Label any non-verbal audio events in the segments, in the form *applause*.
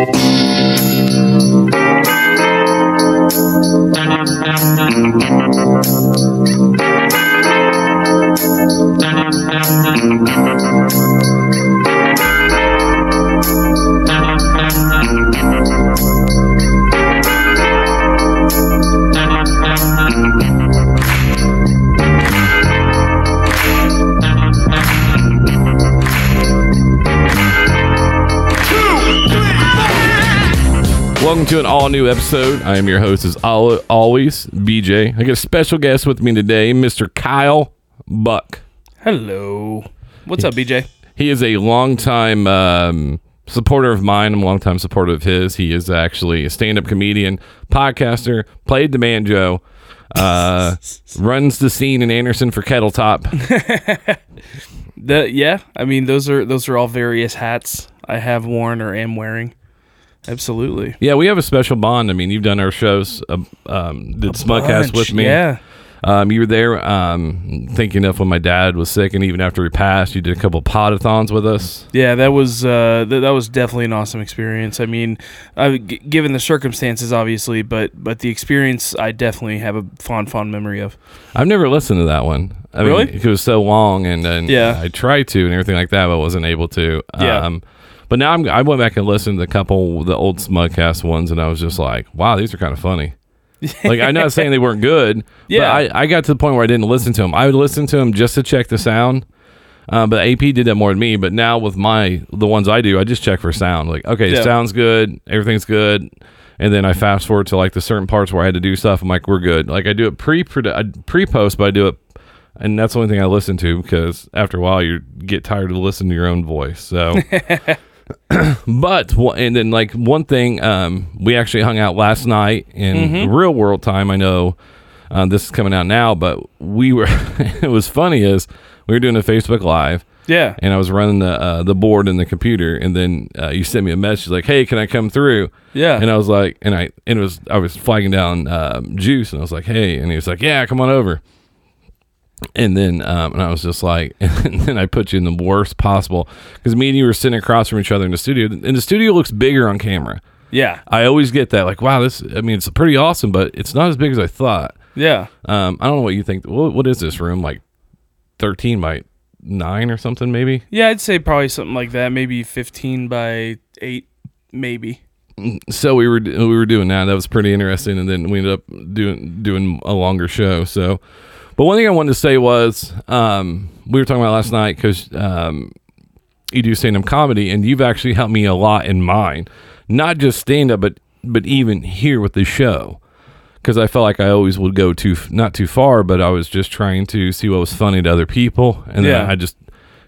Música to an all new episode. I am your host, as always, BJ. I got a special guest with me today, Mr. Kyle Buck. Hello. What's up, BJ? He is a longtime um, supporter of mine. I'm a longtime supporter of his. He is actually a stand up comedian, podcaster, played the banjo, uh, *laughs* runs the scene in Anderson for Kettle Top. *laughs* The yeah, I mean those are those are all various hats I have worn or am wearing. Absolutely. Yeah, we have a special bond. I mean, you've done our shows, uh, um, did Smugcast with me. Yeah. Um, you were there um, thinking of when my dad was sick, and even after he passed, you did a couple podathons with us. Yeah, that was uh, th- that was definitely an awesome experience. I mean, uh, g- given the circumstances, obviously, but but the experience, I definitely have a fond fond memory of. I've never listened to that one. I Really? mean, it was so long, and then Yeah. I tried to and everything like that, but wasn't able to. Yeah. Um, but now I'm, I went back and listened to a couple of the old Smugcast ones, and I was just like, wow, these are kind of funny. *laughs* like I'm not saying they weren't good, Yeah. but I, I got to the point where I didn't listen to them. I would listen to them just to check the sound. Uh, but AP did that more than me. But now with my the ones I do, I just check for sound. Like, okay, Yeah. sounds good, everything's good, and then I fast forward to like the certain parts where I had to do stuff. I'm like, we're good. Like I do it pre pre post, but I do it, and that's the only thing I listen to because after a while you get tired of listening to your own voice. So. *laughs* *clears throat* but and then like one thing um we actually hung out last night in real world time i know uh, this is coming out now but we were *laughs* it was funny is we were doing a facebook live Yeah. and i was running the uh, the board and the computer and then uh, you sent me a message like hey can i come through Yeah. and i was like and i and it was i was flagging down um, juice and i was like hey and he was like yeah come on over and then, um, and I was just like, *laughs* and then I put you in the worst possible because me and you were sitting across from each other in the studio, and the studio looks bigger on camera. yeah. I always get that, like, wow, this. I mean, it's pretty awesome, but it's not as big as I thought. Yeah. Um, I don't know what you think. What, what is this room like? Thirteen by nine or something, maybe. Yeah, I'd say probably something like that. Maybe fifteen by eight, maybe. So we were we were doing that. That was pretty interesting, and then we ended up doing doing a longer show. So, but one thing I wanted to say was um, we were talking about last night because um, you do stand up comedy, and you've actually helped me a lot in mine, not just stand up, but but even here with the show. Because I felt like I always would go too not too far, but I was just trying to see what was funny to other people, and then Yeah. I just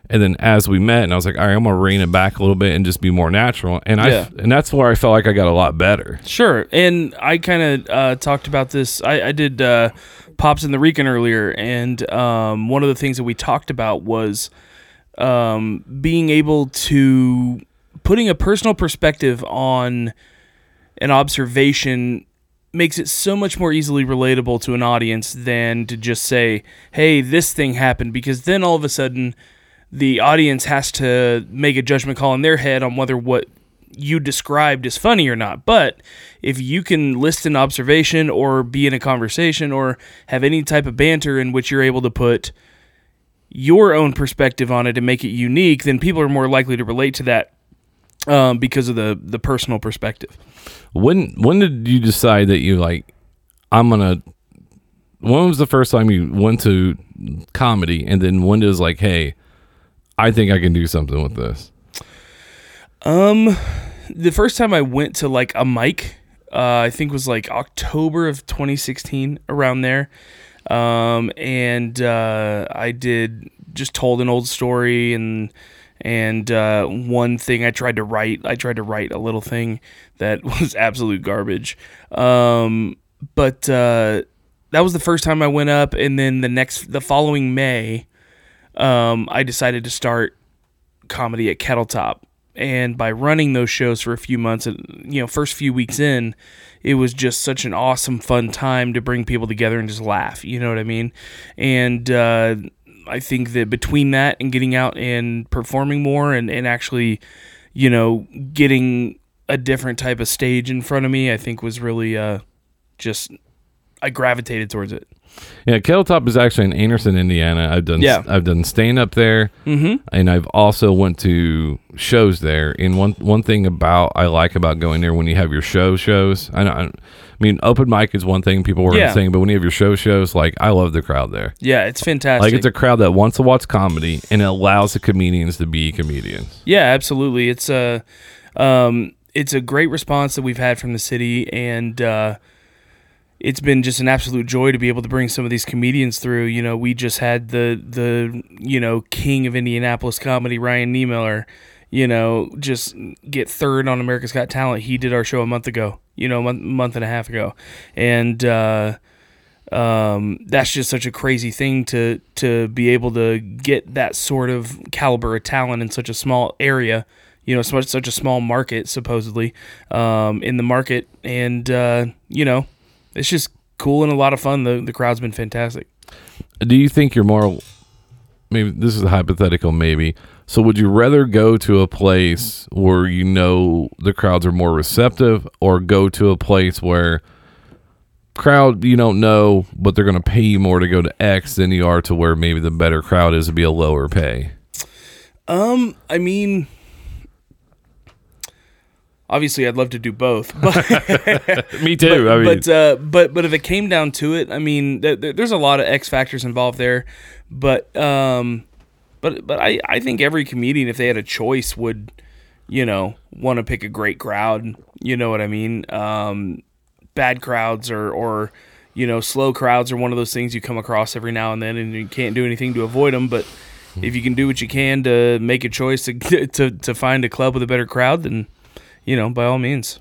and then as we met, and I was like, all right, I'm gonna rein it back a little bit and just be more natural, and I Yeah. and that's where I felt like I got a lot better. Sure. And I kind of uh, talked about this. I, I did uh, Pops in the Recon earlier, and um, one of the things that we talked about was um, being able to putting a personal perspective on an observation makes it so much more easily relatable to an audience than to just say, "Hey, this thing happened," because then all of a sudden the audience has to make a judgment call in their head on whether what you described is funny or not. But if you can list an observation or be in a conversation or have any type of banter in which you're able to put your own perspective on it and make it unique, then people are more likely to relate to that um, because of the the personal perspective. When when did you decide that you like I'm gonna? When was the first time you went to comedy, and then when does like, hey, I think I can do something with this? Um, the first time I went to like a mic, uh, I think was like October of 2016, around there. Um, and uh, I did just told an old story and and uh, one thing I tried to write. I tried to write a little thing that *laughs* was absolute garbage. Um, but uh, that was the first time I went up, and then the next the following May, um, I decided to start comedy at Kettle Top. And by running those shows for a few months, and you know, first few weeks in, it was just such an awesome, fun time to bring people together and just laugh. You know what I mean? And uh, I think that between that and getting out and performing more, and and actually, you know, getting a different type of stage in front of me, I think was really uh, just I gravitated towards it. Yeah, Kettle Top is actually in Anderson, Indiana. I've done Yeah. I've done stand up there, Mm-hmm. and I've also went to shows there. And one one thing about I like about going there when you have your show shows. I know, I mean, open mic is one thing people were Yeah. saying, but when you have your show shows, like I love the crowd there. Yeah, it's fantastic. Like it's a crowd that wants to watch comedy, and it allows the comedians to be comedians. Yeah, absolutely. It's a um, it's a great response that we've had from the city, and uh, it's been just an absolute joy to be able to bring some of these comedians through. You know, we just had the the you know king of Indianapolis comedy, Ryan Niemiller. You know, just get third on America's Got Talent. He did our show a month ago. You know, a month, month and a half ago, and. Uh, um, that's just such a crazy thing to to be able to get that sort of caliber of talent in such a small area. You know, such such a small market supposedly um, in the market, and uh, you know, it's just cool and a lot of fun. The the crowd's been fantastic. Do you think you're more? Maybe this is a hypothetical. Maybe. So, would you rather go to a place where you know the crowds are more receptive, or go to a place where crowd you don't know, but they're going to pay you more to go to X than you are to where maybe the better crowd is to be a lower pay? Um, I mean, obviously, I'd love to do both, *laughs* but *laughs* Me too. but, I mean, but uh, but but if it came down to it, I mean, th- th- there's a lot of X factors involved there, but um, but but I I think every comedian, if they had a choice, would you know want to pick a great crowd. You know what I mean? Um, bad crowds or or you know slow crowds are one of those things you come across every now and then, and you can't do anything to avoid them, but. If you can do what you can to make a choice to, *laughs* to to find a club with a better crowd, then you know by all means.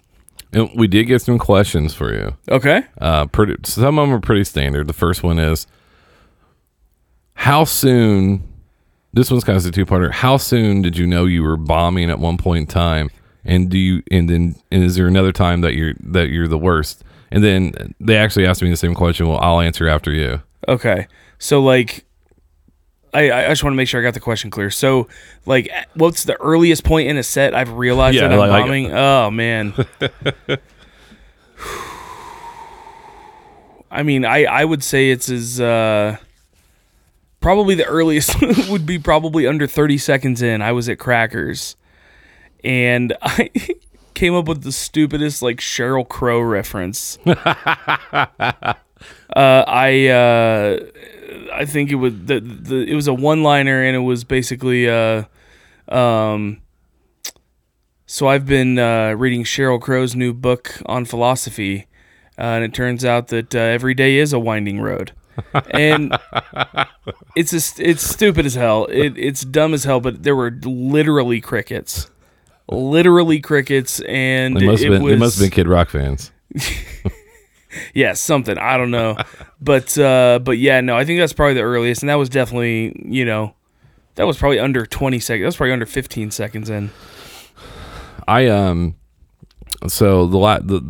and we did get some questions for you. Okay. Uh, pretty. Some of them are pretty standard. The first one is, how soon? This one's kind of a two-parter. How soon did you know you were bombing at one point in time? And do you? And then, and is there another time that you're that you're the worst? And then they actually asked me the same question. Well, I'll answer after you. Okay. So like I, I just want to make sure I got the question clear. So, like, what's the earliest point in a set I've realized Yeah, that I'm like- like- bombing? oh man. *laughs* I mean, I I would say it's as uh, probably the earliest *laughs* would be probably under 30 seconds in. I was at Crackers, and *laughs* I came up with the stupidest like Sheryl Crow reference. uh, I uh, I think it was the, the it was a one liner and it was basically uh um so I've been uh, reading Sheryl Crow's new book on philosophy uh, and it turns out that uh, every day is a winding road. and *laughs* it's just, it's stupid as hell. It, it's dumb as hell, but there were literally crickets. Literally crickets and They must it have been. was They must have been Kid Rock fans. *laughs* *laughs* yeah, something. I don't know. but uh but yeah, no, I think that's probably the earliest and that was definitely, you know, that was probably under 20 seconds. That was probably under 15 seconds in. I um so the la- the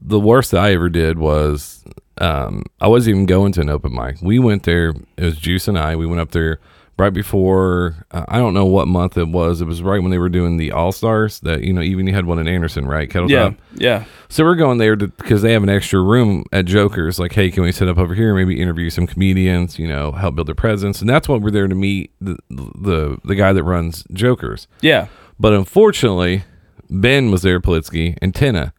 the worst that I ever did was um I wasn't even going to an open mic. We went there. It was Juice and I. We went up there right before. Uh, I don't know what month it was. It was right when they were doing the All Stars. That you know, even you had one in Anderson, right? Kettle Yeah. Top. Yeah. So we're going there because they have an extra room at Joker's. Like, hey, can we set up over here? Maybe interview some comedians. You know, help build their presence. And that's what we're there to meet the the the guy that runs Joker's. Yeah. But unfortunately, Ben was there, Politsky, and Tina.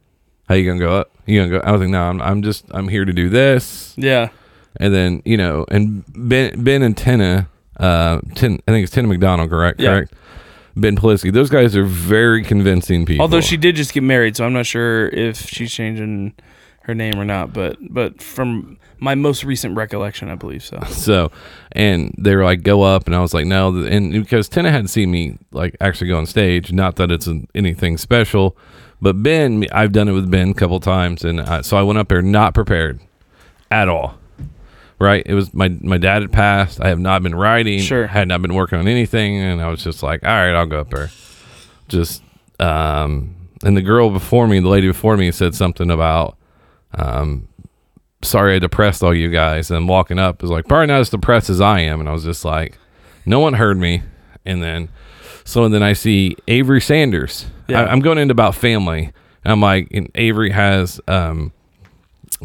How you gonna go up? You gonna go? I was like, no, I'm, I'm just, I'm here to do this. Yeah. And then you know, and Ben, Ben and Tina, uh, Tin, I think it's Tina McDonald, correct? Yeah. Correct. Ben Politsky. Those guys are very convincing people. Although she did just get married, so I'm not sure if she's changing her name or not, but but from my most recent recollection, I believe so. *laughs* So, and they were like, go up. And I was like, no. And because Tina hadn't seen me like actually go on stage, not that it's an, anything special, but Ben, I've done it with Ben a couple times. And I, so I went up there not prepared at all. Right. It was my, my dad had passed. I have not been writing. Sure. Had not been working on anything. And I was just like, all right, I'll go up there. Just, um, and the girl before me, the lady before me said something about, um, sorry I depressed all you guys. And I'm walking up is like, probably not as depressed as I am. And I was just like, no one heard me. And then, So and then I see Avery Sanders. Yeah. I, I'm going into about family. And I'm like, and Avery has, um,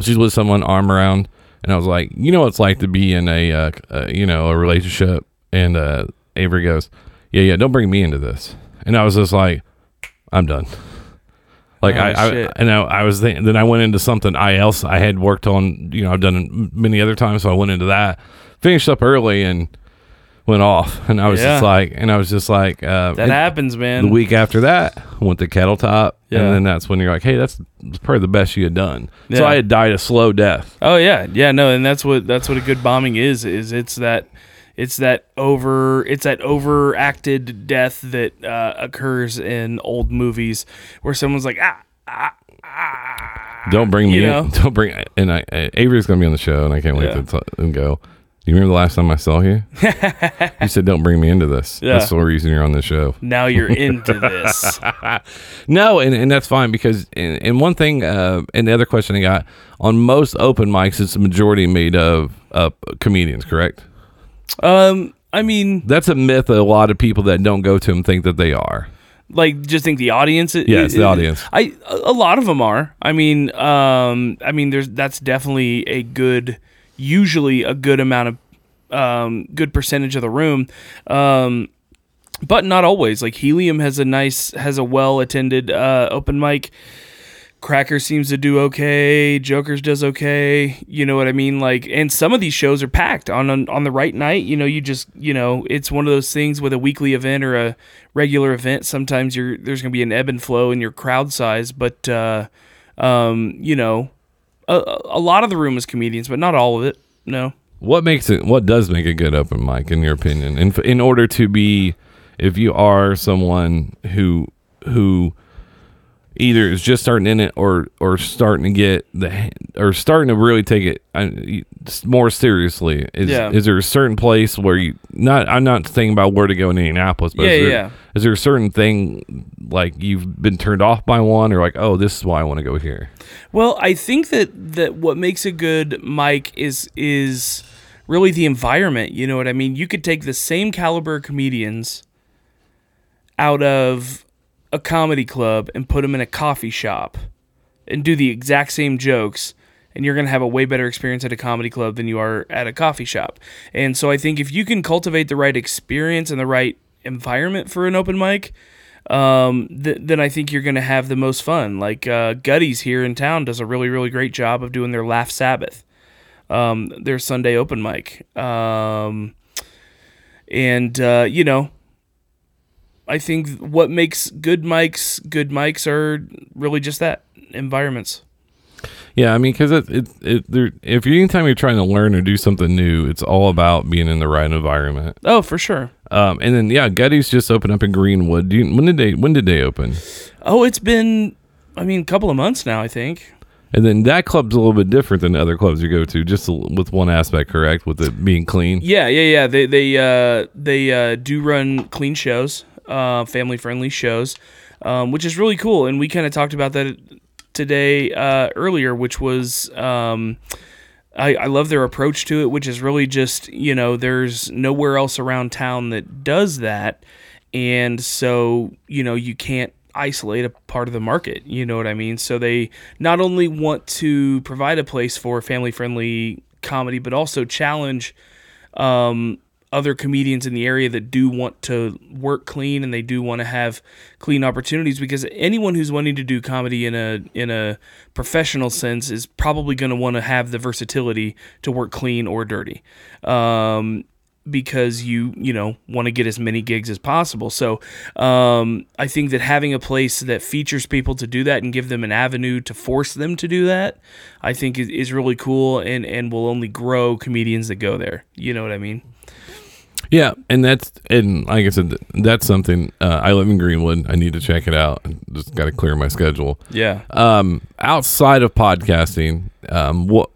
she's with someone arm around, and I was like, you know what it's like to be in a, uh, uh, you know, a relationship. And uh, Avery goes, yeah, yeah, don't bring me into this. And I was just like, I'm done. Like Oh, I, I and I, I was thinking, then I went into something I else I had worked on. You know, I've done many other times, so I went into that, finished up early, and went off. And I was Yeah. just like, and I was just like, uh, That and happens, man. the week after that, I went to Kettle Top, Yeah. and then that's when you're like, hey, that's probably the best you had done. So Yeah. I had died a slow death. Oh yeah, yeah, no, and that's what that's what a good bombing is. Is it's that it's that over it's that overacted death that uh, occurs in old movies where someone's like ah ah ah. Don't bring me you in. *laughs* Don't bring. And I, Avery's gonna be on the show, and I can't wait Yeah. to t- and go. You remember the last time I saw you? you said, "Don't bring me into this." *laughs* Yeah. That's the reason you're on the show. Now you're into this. *laughs* No, and, and that's fine because and, and one thing uh, and the other question I got on most open mics, it's the majority made of uh, comedians, correct? Um, I mean, That's a myth that a lot of people that don't go to them think that they are. like just think the audience. i- Yeah, it's the audience. I a a lot of them are. I mean, um, I mean, there's that's definitely a good, usually a good amount of, um, good percentage of the room. Um, but not always. Like Helium has a nice, has a well attended uh, open mic. Cracker seems to do okay. Joker's does okay. You know what I mean? Like, and some of these shows are packed on on, on the right night. You know, you just you know, it's one of those things with a weekly event or a regular event. Sometimes you're there's gonna be an ebb and flow in your crowd size, but uh, um, you know, a, a lot of the room is comedians, but not all of it. No. What makes it? What does make a good open mic, in your opinion? In in order to be, if you are someone who who either is just starting in it or or starting to get the or starting to really take it uh, more seriously, is Yeah. is there a certain place where you not? I'm not thinking about where to go in Indianapolis, but Yeah, is, there, yeah. is there a certain thing like you've been turned off by one, or like, oh, this is why I want to go here? Well, I think that that what makes a good mic is is really the environment. You know what I mean? You could take the same caliber of comedians out of a comedy club and put them in a coffee shop and do the exact same jokes and you're going to have a way better experience at a comedy club than you are at a coffee shop. And so I think if you can cultivate the right experience and the right environment for an open mic, um, th- then I think you're going to have the most fun. Like uh, Gutties here in town does a really, really great job of doing their Laugh Sabbath, um, their Sunday open mic. Um, and, uh, you know, I think what makes good mics good mics are really just that environments. Yeah, I mean, because it, it, it, there, if you anytime you're trying to learn or do something new, it's all about being in the right environment. Oh, for sure. Um, and then yeah, Gutty's just opened up in Greenwood. Do you, when did they when did they open? Oh, it's been, I mean, a couple of months now, I think. And then that club's a little bit different than the other clubs you go to, just with one aspect, correct? With it being clean. Yeah, yeah, yeah. They they uh, they uh, do run clean shows, uh, family friendly shows, um, which is really cool. And we kind of talked about that today uh, earlier, which was. Um, I, I love their approach to it, which is really just, you know, there's nowhere else around town that does that. And so, you know, you can't isolate a part of the market. You know what I mean? So they not only want to provide a place for family friendly comedy, but also challenge um, other comedians in the area that do want to work clean and they do want to have clean opportunities because anyone who's wanting to do comedy in a in a professional sense is probably going to want to have the versatility to work clean or dirty. Um, because you you know want to get as many gigs as possible. So um, I think that having a place that features people to do that and give them an avenue to force them to do that, I think is, is really cool and and will only grow comedians that go there. You know what I mean? Yeah, and that's and like I said, that's something. Uh, I live in Greenwood. I need to check it out. I just got to clear my schedule. Yeah. Um, outside of podcasting, um, what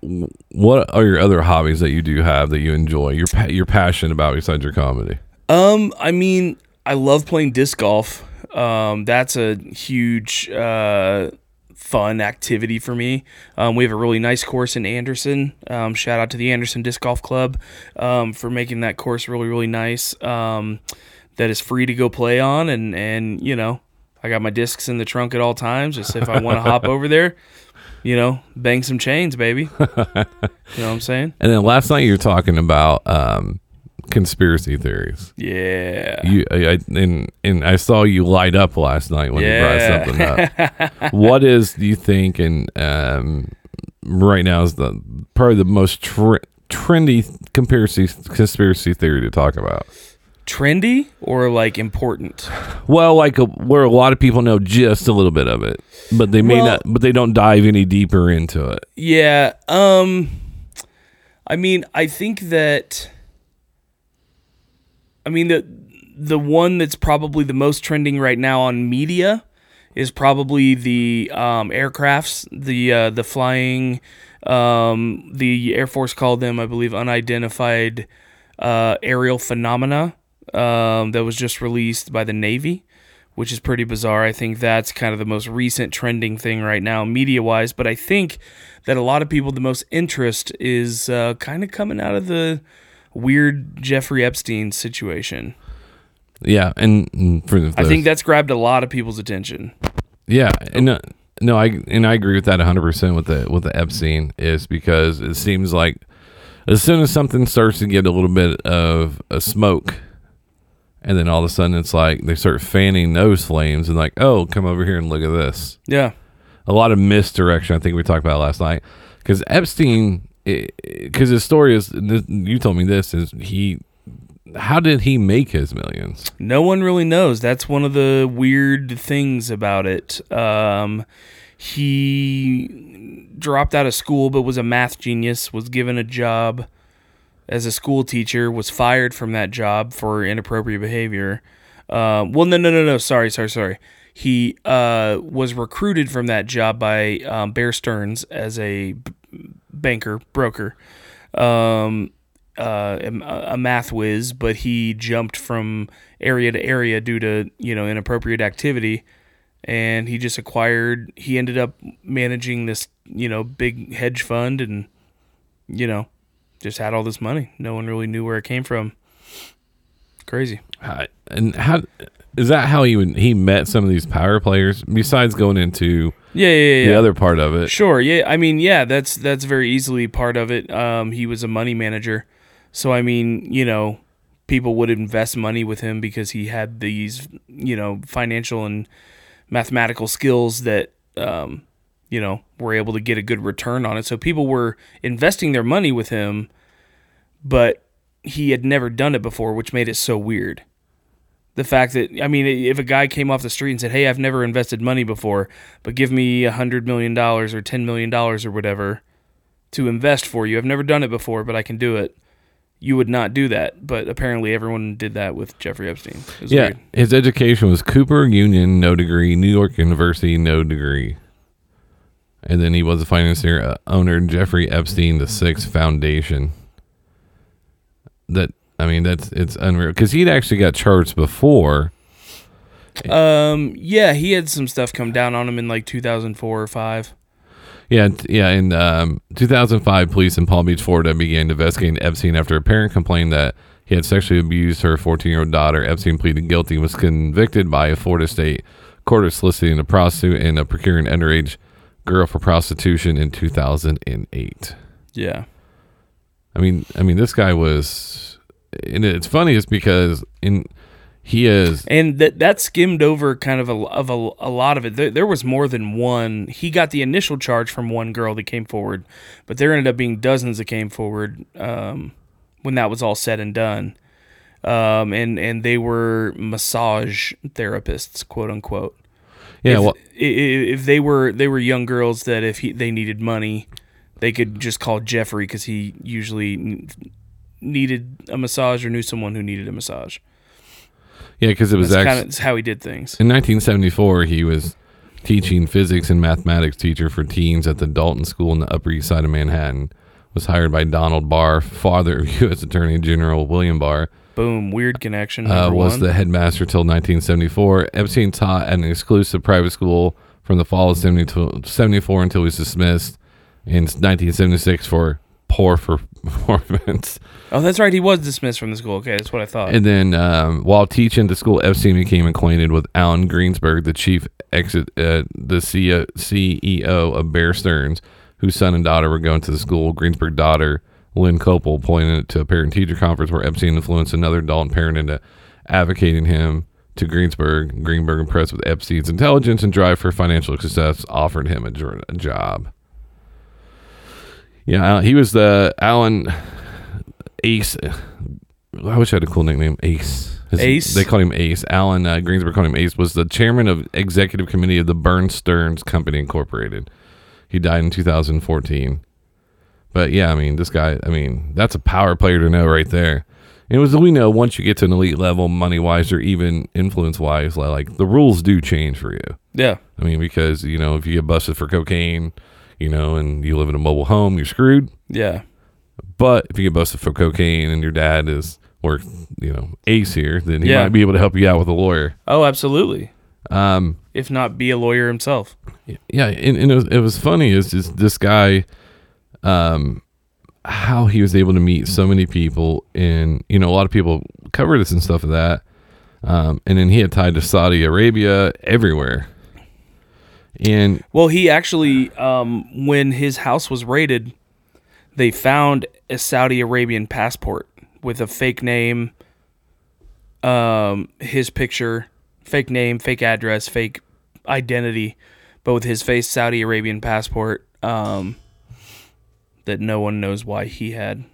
what are your other hobbies that you do have that you enjoy? You're pa- you're passionate about besides your comedy. Um, I mean, I love playing disc golf. Um, that's a huge uh, fun activity for me. Um, we have a really nice course in Anderson. Um, shout out to the Anderson Disc Golf Club um, for making that course really, really nice. Um, that is free to go play on, and and you know, I got my discs in the trunk at all times. Just if I want to hop *laughs* over there, you know, bang some chains, baby. you know what I'm saying? And then last night you were talking about um, conspiracy theories. Yeah. You, I, I, and and I saw you light up last night when Yeah. you brought something up. *laughs* what is do you think? And um, right now is the probably the most tr- trendy conspiracy conspiracy theory to talk about. Trendy or like important? Well, like a, where a lot of people know just a little bit of it, but they may Well- not, but they don't dive any deeper into it. Yeah. Um I mean, I think that I mean the the one that's probably the most trending right now on media is probably the um, aircrafts, the uh, the flying um, the Air Force called them, I believe, unidentified uh, aerial phenomena um, that was just released by the Navy which is pretty bizarre. I think that's kind of the most recent trending thing right now, media wise. But I think that a lot of people, the most interest is uh, kind of coming out of the weird Jeffrey Epstein situation. Yeah, and, and for the, I think that's grabbed a lot of people's attention. Yeah, and uh, no, I and I agree with that 100 percent with the with the Epstein is because it seems like as soon as something starts to get a little bit of a smoke, and then all of a sudden it's like they start fanning those flames and like, oh, come over here and look at this. Yeah. A lot of misdirection. I think we talked about last night because Epstein, because his story is you told me this is he. How did he make his millions? No one really knows. That's one of the weird things about it. Um, he dropped out of school, but was a math genius. Was given a job as a school teacher. Was fired from that job for inappropriate behavior. Uh, well, no, no, no, no. Sorry, sorry, sorry. He uh, was recruited from that job by um, Bear Stearns as a banker broker. Um, uh, a math whiz, but he jumped from area to area due to you know inappropriate activity, and he just acquired. He ended up managing this you know big hedge fund, and you know just had all this money. No one really knew where it came from. Crazy. How- and how is that how he he met some of these power players besides going into Yeah, yeah, yeah. the other part of it Sure. Yeah. I mean, yeah. That's that's very easily part of it. Um, he was a money manager, so I mean, you know, people would invest money with him because he had these, you know, financial and mathematical skills that, um, you know, were able to get a good return on it. So people were investing their money with him, but he had never done it before, which made it so weird. The fact that I mean, if a guy came off the street and said, "Hey, I've never invested money before, but give me a hundred million dollars or ten million dollars or whatever to invest for you. I've never done it before, but I can do it." You would not do that, but apparently everyone did that with Jeffrey Epstein. Yeah weird. his education was cooper union no degree new york university no degree and then he was a financier uh, owner jeffrey epstein the sixth foundation that i mean that's it's unreal because he'd actually got charged before Um, yeah, he had some stuff come down on him in like 2004 or five. Yeah, yeah. In um, 2005, police in Palm Beach, Florida, began investigating Epstein after a parent complained that he had sexually abused her 14-year-old daughter. Epstein pleaded guilty and was convicted by a Florida state court of soliciting a prostitute and of procuring an underage girl for prostitution in 2008. Yeah. I mean, I mean, this guy was, and it's funny, is because in he is and that that skimmed over kind of a of a, a lot of it. There, there was more than one. He got the initial charge from one girl that came forward, but there ended up being dozens that came forward um, when that was all said and done. Um, and and they were massage therapists, quote unquote. yeah. if, well, if they were they were young girls that if he, they needed money, they could just call Jeffrey because he usually needed a massage or knew someone who needed a massage. yeah, because it was That's actually kind of how he did things. In 1974, he was teaching physics and mathematics teacher for teens at the Dalton School in the Upper East Side of Manhattan. Was hired by Donald Barr, father of *laughs* U.S. Attorney General William Barr. Boom, weird connection. Uh, was one. the headmaster till 1974. Epstein taught at an exclusive private school from the fall of 70 to 74 until he was dismissed in 1976 for poor for *laughs* performance. Oh, that's right. He was dismissed from the school. Okay, that's what I thought. And then um, while teaching the school, Epstein became acquainted with Alan Greensberg, the chief exit, uh, the CEO, CEO of Bear Stearns, whose son and daughter were going to the school. Greensberg's daughter, Lynn Copel, pointed it to a parent teacher conference where Epstein influenced another adult parent into advocating him to Greensberg. Greenberg, impressed with Epstein's intelligence and drive for financial success, offered him a, a job. Yeah, he was the Alan Ace. I wish I had a cool nickname, Ace. His- Ace? They called him Ace. Alan uh, Greensberg called him Ace. Was the chairman of executive committee of the Bear Stearns Company Incorporated. He died in 2014. But yeah, I mean, this guy. I mean, that's a power player to know right there. And it was we know once you get to an elite level, money wise or even influence wise, like the rules do change for you. yeah. I mean, because you know if you get busted for cocaine, you know, and you live in a mobile home, you're screwed. Yeah. But if you get busted for cocaine and your dad is or you know ace here, then he Yeah. might be able to help you out with a lawyer. Oh, absolutely. Um, If not, be a lawyer himself. yeah, and, and it, was, it was funny is just this guy, um, how he was able to meet so many people, and you know a lot of people cover this and stuff of that, um, and then he had tied to Saudi Arabia everywhere, and Well, he actually, um, when his house was raided, they found a Saudi Arabian passport with a fake name, um, his picture, fake name, fake address, fake identity, but with his face, Saudi Arabian passport, um, that no one knows why he had.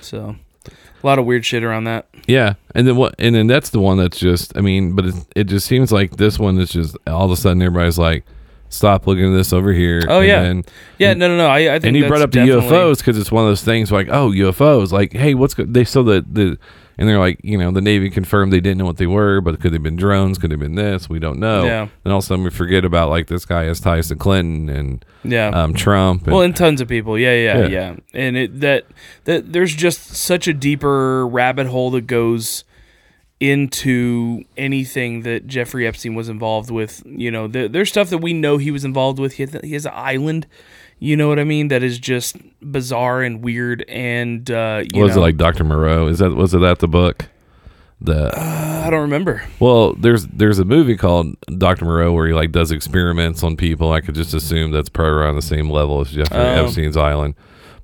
So, a lot of weird shit around that. Yeah, and then what? And then that's the one that's just. I mean, but it, it just seems like this one is just all of a sudden everybody's like, stop looking at this over here. Oh, and yeah. then- Yeah, no, no, no. I, I think and he brought up the UFOs because it's one of those things like, oh, UFOs. Like, hey, what's good? They saw the the, and they're like, you know, the Navy confirmed they didn't know what they were, but could they have been drones? Could they have been this? We don't know. Yeah. And all of a sudden we forget about like this guy has ties to Clinton and Yeah. um, Trump. And, Well, and tons of people, yeah, yeah, Yeah. yeah, and it that that there's just such a deeper rabbit hole that goes into anything that Jeffrey Epstein was involved with. You know, there, there's stuff that we know he was involved with. He has, he has an island, you know what I mean? That is just bizarre and weird. And uh, you was know, it like Dr. Moreau? Is that was it that the book? The I don't remember. Well, there's there's a movie called Doctor Moreau where he like does experiments on people. I could just assume that's probably around the same level as Jeffrey Oh. Epstein's Island.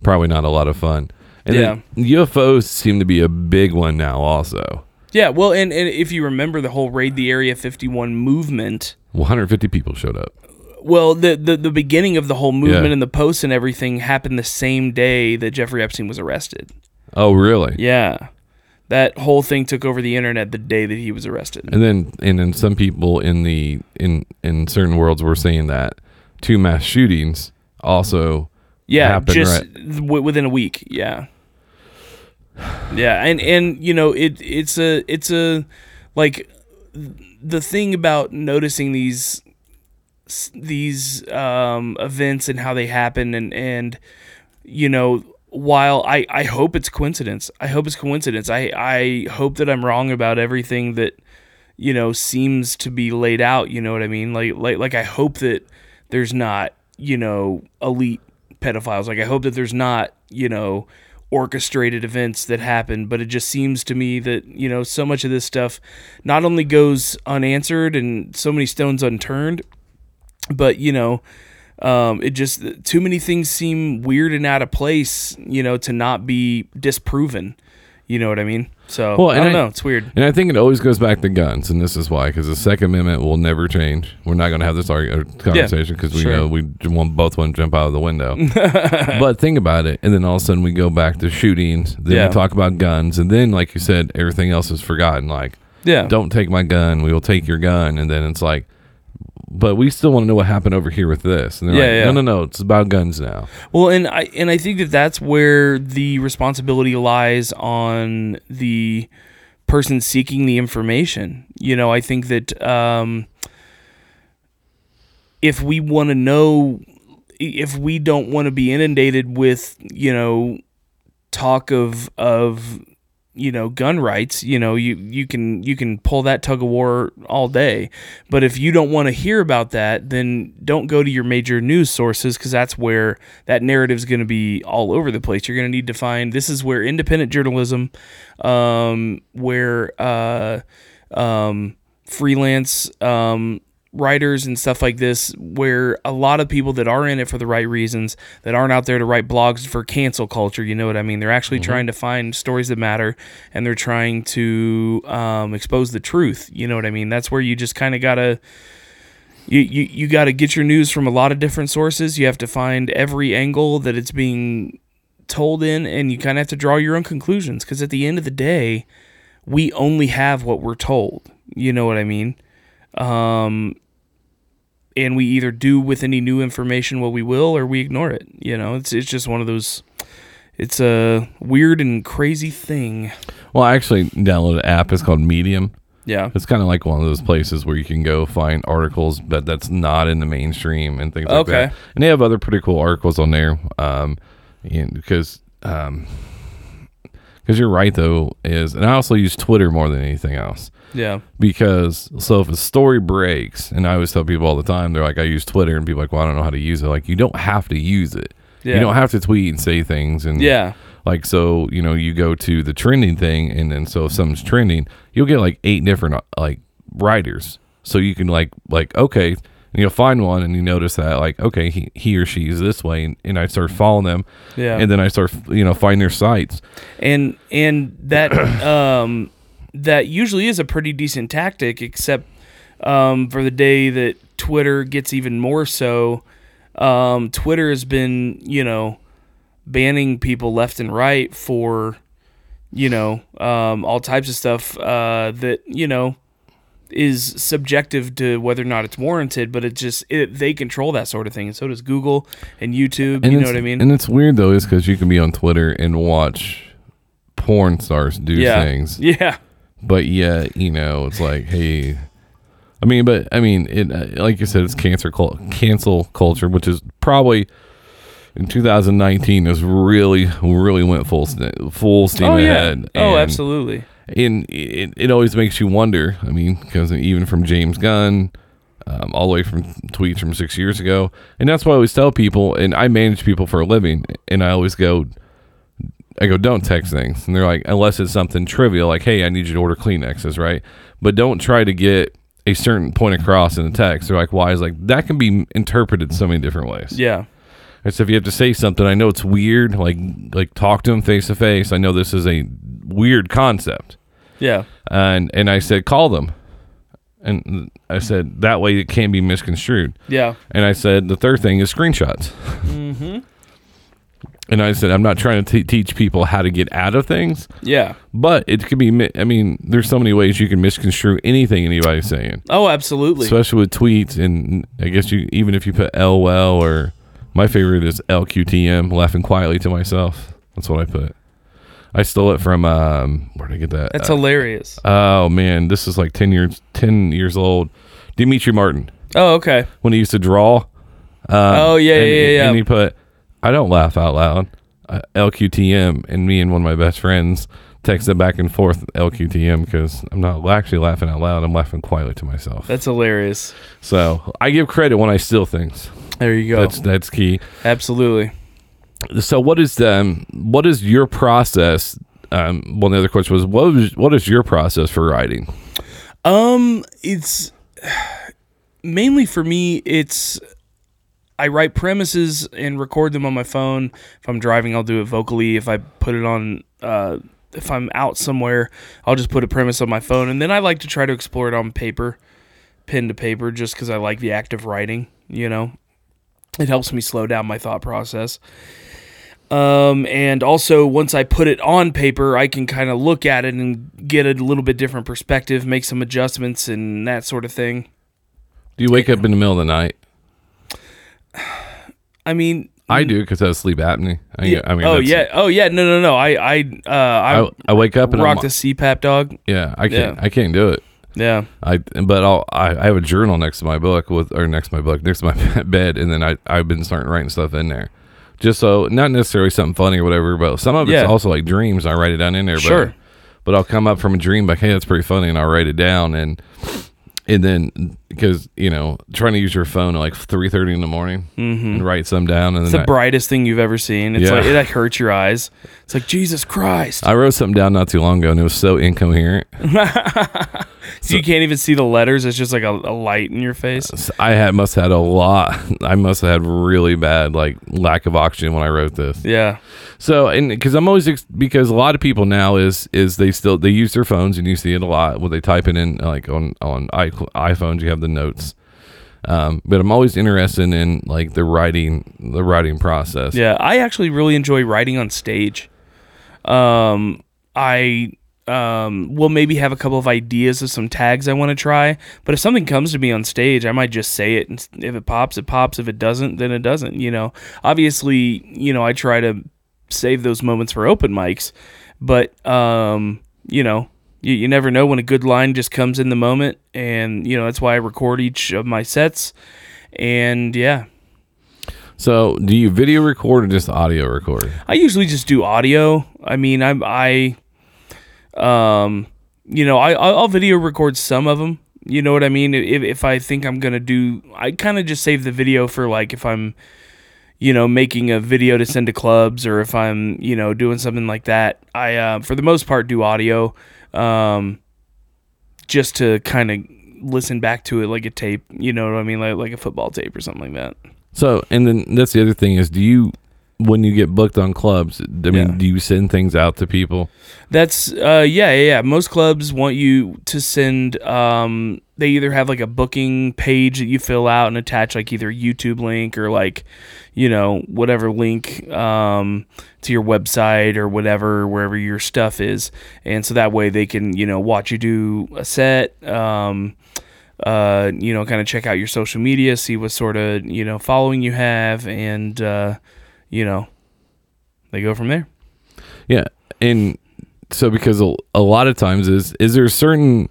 Probably not a lot of fun. And then Yeah. UFOs seem to be a big one now. Also, Yeah, well, and, and if you remember the whole raid the Area 51 movement. 150 people showed up. Well, the, the the beginning of the whole movement Yeah. and the posts and everything happened the same day that Jeffrey Epstein was arrested. Oh, really? Yeah. That whole thing took over the internet the day that he was arrested. And then and then some people in the in in certain worlds were saying that two mass shootings also Yeah, happened just right. w- within a week. Yeah. Yeah, and and you know, it it's a it's a like the thing about noticing these these um events and how they happen and and you know while I, I hope it's coincidence. I hope it's coincidence. I, I hope that I'm wrong about everything that, you know, seems to be laid out. You know what I mean? Like like like I hope that there's not, you know, elite pedophiles. Like I hope that there's not, you know, orchestrated events that happen. But it just seems to me that, you know, so much of this stuff not only goes unanswered and so many stones unturned, but you know, um, it just too many things seem weird and out of place, you know, to not be disproven. You know what I mean? So Well, I don't I- know. It's weird. And I think it always goes back to guns, and this is why, because the Second Amendment will never change. We're not going to have this argu- uh, conversation because we sure. know we want both want to jump out of the window. *laughs* but think about it, and then all of a sudden we go back to shootings. Then Yeah. we talk about guns, and then, like you said, everything else is forgotten. Like, Yeah. don't take my gun, we will take your gun, and then it's like, but we still want to know what happened over here with this. And they're Yeah, like, yeah. no, no, no, it's about guns now. Well, and I and I think that that's where the responsibility lies on the person seeking the information. You know, I think that um, if we want to know, if we don't want to be inundated with, you know, talk of of you know gun rights you know you you can you can pull that tug of war all day. But if you don't want to hear about that then don't go to your major news sources because that's where that narrative is going to be all over the place. You're going to need to find this is where independent journalism um, where uh, um, freelance um, writers and stuff like this where a lot of people that are in it for the right reasons that aren't out there to write blogs for cancel culture you know what i mean? They're actually trying to find stories that matter and they're trying to um, expose the truth you know what i mean? That's where you just kind of gotta you, you, you got to get your news from a lot of different sources. You have to find every angle that it's being told in and you kind of have to draw your own conclusions because at the end of the day we only have what we're told you know what i mean um, and we either do with any new information what we will or we ignore it. You know, it's it's just one of those. It's a weird and crazy thing. Well, I actually downloaded an app. It's called Medium. Yeah. It's kind of like one of those places where you can go find articles, but that's not in the mainstream and things like Okay. that. And they have other pretty cool articles on there. Um, and because um, because you're right though is, and I also use Twitter more than anything else Yeah. because so if a story breaks, and I always tell people all the time, they're like, I use Twitter, and people are like, well, I don't know how to use it. Like, you don't have to use it. Yeah. You don't have to tweet and say things, and Yeah. like so, you know, you go to the trending thing, and then so if something's trending, you'll get like eight different uh, like writers. So you can like like okay, and you'll find one, and you notice that like okay, he he or she is this way, and, and I start following them, Yeah. and then I start you know find their sites. and and that *coughs* um that usually is a pretty decent tactic except um for the day that Twitter gets even more so um Twitter has been you know banning people left and right for you know um all types of stuff uh that you know is subjective to whether or not it's warranted but it just it, they control that sort of thing. And so does Google and YouTube And you know what I mean? And it's weird though, is because you can be on Twitter and watch porn stars do yeah. things, *laughs* yeah. But yet you know it's like, hey, I mean, but I mean, it uh, like you said, it's cancer cul- cancel culture, which is probably in 2019 is really really went full full steam oh yeah. ahead. oh And- absolutely and it, it always makes you wonder. I mean, because even from James Gunn, um, all the way from tweets from six years ago, and that's why I always tell people, and I manage people for a living, and I always go, I go, don't text things, and they're like, unless it's something trivial, like, hey, I need you to order Kleenexes, right? But don't try to get a certain point across in the text. They're like, why? Is like that can be interpreted so many different ways. yeah And so if you have to say something, I know it's weird, like like talk to them face to face. I know this is a weird concept yeah and and I said call them, and I said that way it can't be misconstrued. yeah And I said the third thing is screenshots. mm-hmm. *laughs* And I said I'm not trying to t- teach people how to get out of things, yeah but it could be. mi- I mean, there's so many ways you can misconstrue anything anybody's saying, oh absolutely especially with tweets. And I guess you even if you put LOL or my favorite is LQTM, laughing quietly to myself. That's what I put. I stole it from um, where did I get that? that's Uh, hilarious Oh man, this is like ten years ten years old. Demetri Martin oh okay when he used to draw. Um, Oh, yeah, and, yeah, yeah. And he put, "I don't laugh out loud." Uh, LQTM, and me and one of my best friends texted back and forth LQTM because I'm not actually laughing out loud. I'm laughing quietly to myself. that's hilarious so I give credit when I steal things. there you go That's that's key. absolutely So what is um what is your process? Um, one of the other question was what is what is your process for writing? Um, it's mainly for me. It's I write premises and record them on my phone. If I'm driving, I'll do it vocally. If I put it on, uh, if I'm out somewhere, I'll just put a premise on my phone, and then I like to try to explore it on paper, pen to paper, just because I like the act of writing. You know, it helps me slow down my thought process. Um, and also once I put it on paper, I can kind of look at it and get a little bit different perspective, make some adjustments and that sort of thing. Do you wake up in the middle of the night? *sighs* I mean, I do because I have sleep apnea. I, yeah, I mean, oh yeah, oh yeah, no, no, no. I, I, uh, I, I, I wake up and rock I'm, the CPAP dog. yeah, I can't, Yeah. I can't do it. Yeah, I, but I'll, I, I have a journal next to my book with, or next to my book, next to my *laughs* bed, and then I, I've been starting writing stuff in there, just so not necessarily something funny or whatever, but some of it's Yeah. also like dreams. I write it down in there. Sure. but I'll come up from a dream like, hey, that's pretty funny, and I'll write it down, and and then because you know trying to use your phone at like three thirty in the morning and write some down, and Mm-hmm. It's then the I, brightest thing you've ever seen. It's Yeah. like it like hurts your eyes. It's like Jesus Christ. I wrote something down not too long ago, and it was so incoherent. *laughs* so you can't even see the letters. It's just like a, a light in your face. I had must have had a lot. I must have had really bad like lack of oxygen when I wrote this. Yeah. So, and because I'm always ex- because a lot of people now is is they still they use their phones and you see it a lot when they type it in like on on iPhones you have the notes. Um, but I'm always interested in like the writing the writing process. Yeah, I actually really enjoy writing on stage. Um, I um will maybe have a couple of ideas of some tags I want to try, but if something comes to me on stage, I might just say it. And if it pops, it pops. If it doesn't, then it doesn't. You know, obviously, you know, I try to save those moments for open mics, but um, you know. You, you never know when a good line just comes in the moment, and you know that's why I record each of my sets. And yeah, So, do you video record or just audio record? I usually just do audio. I mean, I'm I, um, you know, I I'll video record some of them. You know what I mean? If if I think I'm gonna do, I kind of just save the video for like if I'm, you know, making a video to send to clubs or if I'm, you know, doing something like that. I uh, for the most part do audio, um, just to kind of listen back to it like a tape. You know what I mean? Like like a football tape or something like that. So, and then that's the other thing is, do you when you get booked on clubs? I mean, Yeah. do you send things out to people? That's uh yeah, yeah, yeah. Most clubs want you to send um they either have like a booking page that you fill out and attach like either a YouTube link or like, you know, whatever link um to your website or whatever wherever your stuff is. And so that way they can, you know, watch you do a set um uh, you know, kind of check out your social media, see what sort of, you know, following you have and uh, you know, they go from there. Yeah, and so because a, a lot of times is is there a certain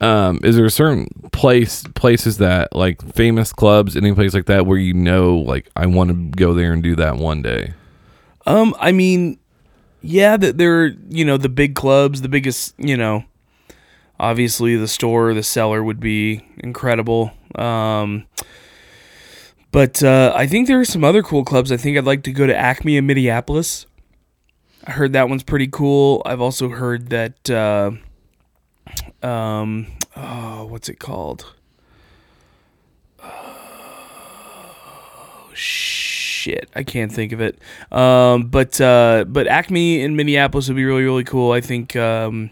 um is there a certain place places that like famous clubs any place like that where you know like I want to go there and do that one day. Um, I mean, yeah, that they're you know the big clubs, the biggest you know. Obviously, the store, the cellar would be incredible. Um, but uh, I think there are some other cool clubs. I think I'd like to go to Acme in Minneapolis. I heard that one's pretty cool. I've also heard that. Uh, um, oh, what's it called? Oh, shit, I can't think of it. Um, but uh, but Acme in Minneapolis would be really really cool. I think. Um,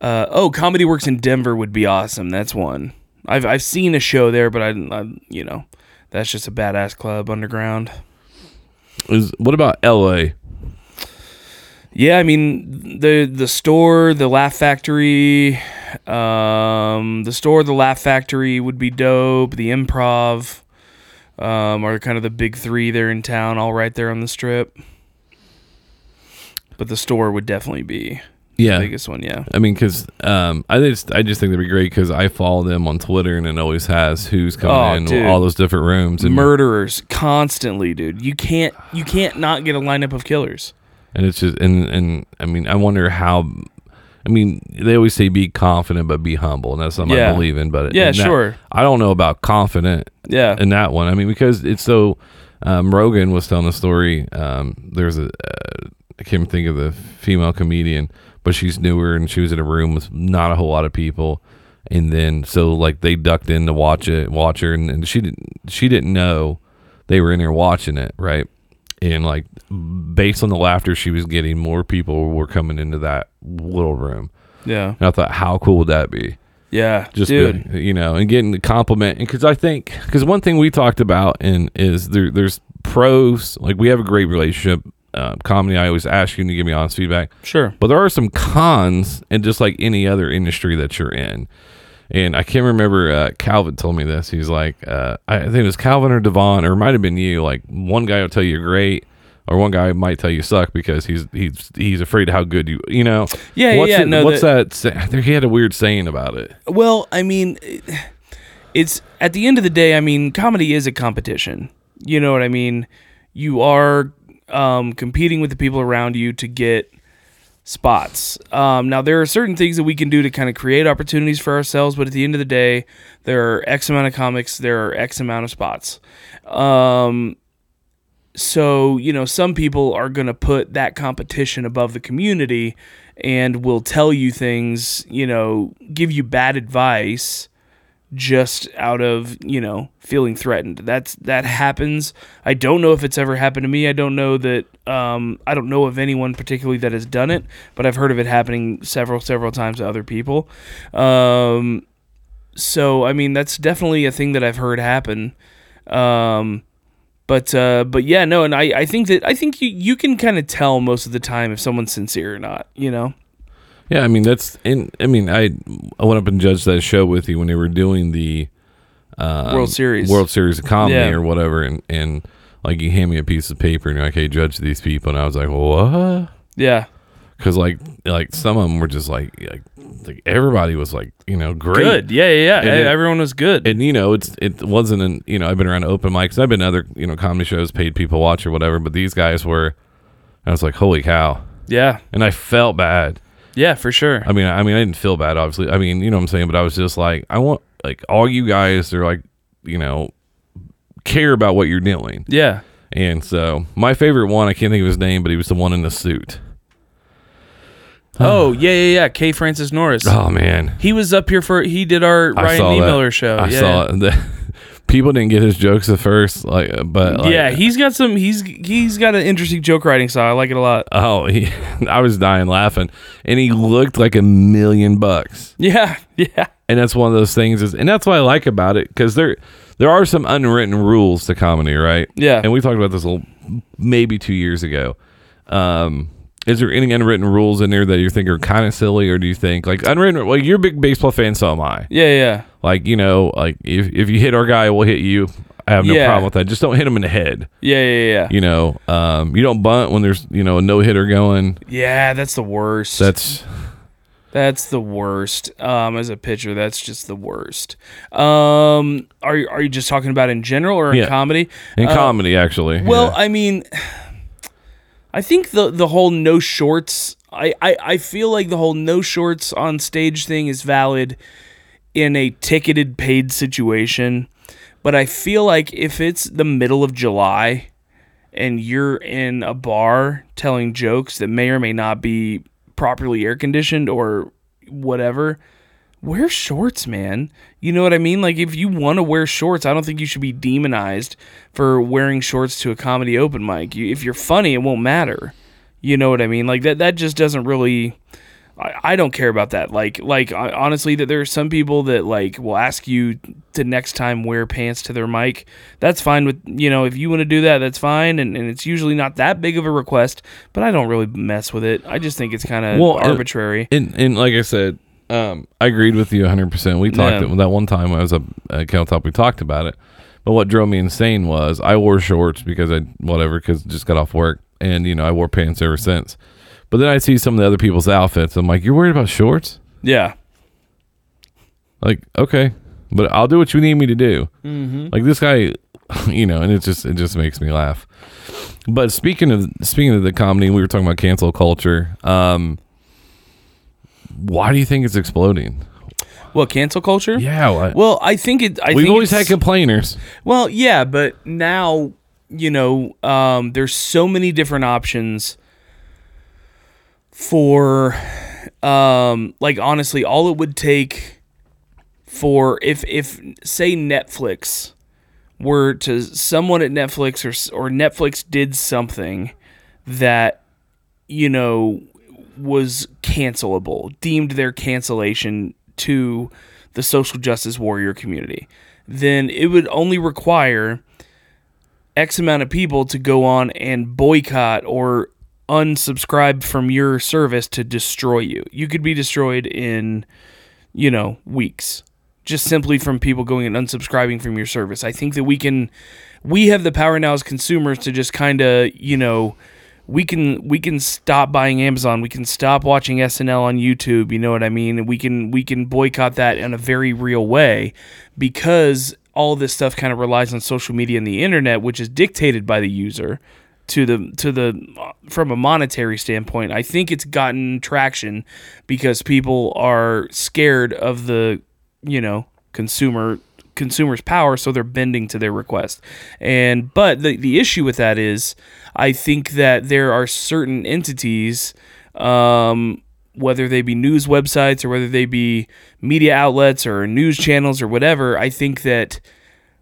uh, oh, Comedy Works in Denver would be awesome. That's one. I've I've seen a show there, but I, I you know, that's just a badass club underground. Is what about L.A. Yeah, I mean the the store, the Laugh Factory, um, the store, the Laugh Factory would be dope. The Improv, um, are kind of the big three there in town, all right there on the strip. But the store would definitely be Yeah, the biggest one. Yeah. I mean, because um, I just I just think that'd be great because I follow them on Twitter and it always has who's coming Oh, in dude. all those different rooms and Murderers constantly, dude. You can't you can't not get a lineup of killers. and it's just and and I mean I wonder how. I mean, they always say be confident but be humble, and that's something Yeah. I believe in. But Yeah, in that- sure. I don't know about confident Yeah. in that one. I mean, because it's so. Um, Rogan was telling a story. Um, there's a I can't think of the female comedian, but she's newer and she was in a room with not a whole lot of people, and then so like they ducked in to watch it, watch her, and, and she didn't she didn't know they were in there watching it, right? And like based on the laughter she was getting, more people were coming into that little room. Yeah. And I thought, how cool would that be? Yeah. just dude. be- you know and getting the compliment and because i think because one thing we talked about and is there there's pros like we have a great relationship uh, comedy i always ask you to give me honest feedback Sure. but there are some cons and just like any other industry that you're in and i can't remember uh, calvin told me this he's like uh, i think it was calvin or devon or it might have been you like one guy will tell you you're great or one guy might tell you suck because he's he's he's afraid of how good you you know Yeah, yeah, what's yeah, it- no, what's that, say- I think he had a weird saying about it Well, I mean, it's at the end of the day. I mean, comedy is a competition. You know what I mean? You are um, competing with the people around you to get spots. Um, now there are certain things that we can do to kind of create opportunities for ourselves, but at the end of the day, there are X amount of comics, there are X amount of spots. Um, so you know, some people are going to put that competition above the community and will tell you things, you know, give you bad advice just out of you know feeling threatened. That's that happens. I don't know if it's ever happened to me. I don't know that um, i don't know of anyone particularly that has done it but i've heard of it happening several several times to other people. Um, so i mean that's definitely a thing that i've heard happen. Um, but uh, but yeah no and i i think that i think you, you can kind of tell most of the time if someone's sincere or not you know Yeah, I mean that's in. I mean, I I went up and judged that show with you when they were doing the um, World Series. World Series of comedy Yeah. or whatever, and and like you hand me a piece of paper and you're like, "Hey, judge these people," and I was like, "What?" yeah Because like like some of them were just like like like everybody was like you know great. good yeah yeah yeah And it- everyone was good And you know, it's it wasn't an you know I've been around open mics. I've been to other you know comedy shows, paid people watch or whatever. But these guys were, I was like, holy cow! yeah And I felt bad. Yeah for sure I mean, I mean, I didn't feel bad, obviously. I mean, you know what I'm saying, but I was just like, I want like all you guys are like, you know, care about what you're doing. yeah And so my favorite one, I can't think of his name, but he was the one in the suit. *sighs* Oh yeah, yeah, yeah. K. Francis Norris. Oh man, He was up here for. He did our I Ryan saw E. Miller show. I yeah. saw it. *laughs* People didn't get his jokes at first, like, but like, yeah, he's got some. He's he's got an interesting joke writing style. I like it a lot. Oh, he, *laughs* I was dying laughing, and he looked like a million bucks. Yeah, *laughs* yeah, and that's one of those things is and that's what i like about it because there there are some unwritten rules to comedy right Yeah. and we talked about this a little, maybe two years ago um is there any unwritten rules in there that you think are kind of silly or do you think like unwritten well you're a big baseball fan so am i yeah, yeah. like you know like if, if you hit our guy we'll hit you i have no Yeah. problem with that just don't hit him in the head Yeah, yeah, yeah. you know um you don't bunt when there's you know a no-hitter going Yeah, that's the worst. that's that's the worst. Um, as a pitcher, that's just the worst. Um, are you- are you just talking about in general or in Yeah. comedy? in Uh, comedy actually Well, yeah. I mean, I think the the whole no shorts. I, I I feel like the whole no shorts on stage thing is valid in a ticketed paid situation, but I feel like if it's the middle of July and you're in a bar telling jokes that may or may not be properly air conditioned or whatever, wear shorts, man. You know what I mean? Like if you want to wear shorts, I don't think you should be demonized for wearing shorts to a comedy open mic. You, if you're funny, it won't matter. You know what I mean? Like that that just doesn't really I, I don't care about that. Like like hon- honestly that there are some people that like will ask you to next time wear pants to their mic. That's fine with you know, if you want to do that, that's fine and, and it's usually not that big of a request, but I don't really mess with it. I just think it's kind of Well, arbitrary. And and like I said, um, I agreed with you 100. percent We talked Yeah. that one time I was up at Caltop. We talked about it, but what drove me insane was I wore shorts because I whatever because just got off work, and you know I wore pants ever since. But then I see some of the other people's outfits. I'm like, you're worried about shorts? yeah. Like, okay, but I'll do what you need me to do. Mm-hmm. Like this guy, *laughs* you know, and it just it just makes me laugh. But speaking of speaking of the comedy, we were talking about cancel culture. Um, why do you think it's exploding? What cancel culture? Yeah, well, Well, I think it. I we've always had complainers. Well, yeah, but now you know, um, there's so many different options for, um, like honestly, all it would take for if if say Netflix were to someone at Netflix or or Netflix did something that you know was cancelable, deemed their cancellation to the social justice warrior community, then it would only require X amount of people to go on and boycott or unsubscribe from your service to destroy you. You could be destroyed in, you know, weeks just simply from people going and unsubscribing from your service. I think that we can we have the power now as consumers to just kind of, you know, we can we can stop buying Amazon, we can stop watching SNL on YouTube, you know what I mean? We can we can boycott that in a very real way because all this stuff kind of relies on social media and the internet, which is dictated by the user. to the to the from a monetary standpoint. I think it's gotten traction because people are scared of the you know consumer consumers power so they're bending to their request. And but the, the issue with that is i think that there are certain entities um, whether they be news websites or whether they be media outlets or news channels or whatever i think that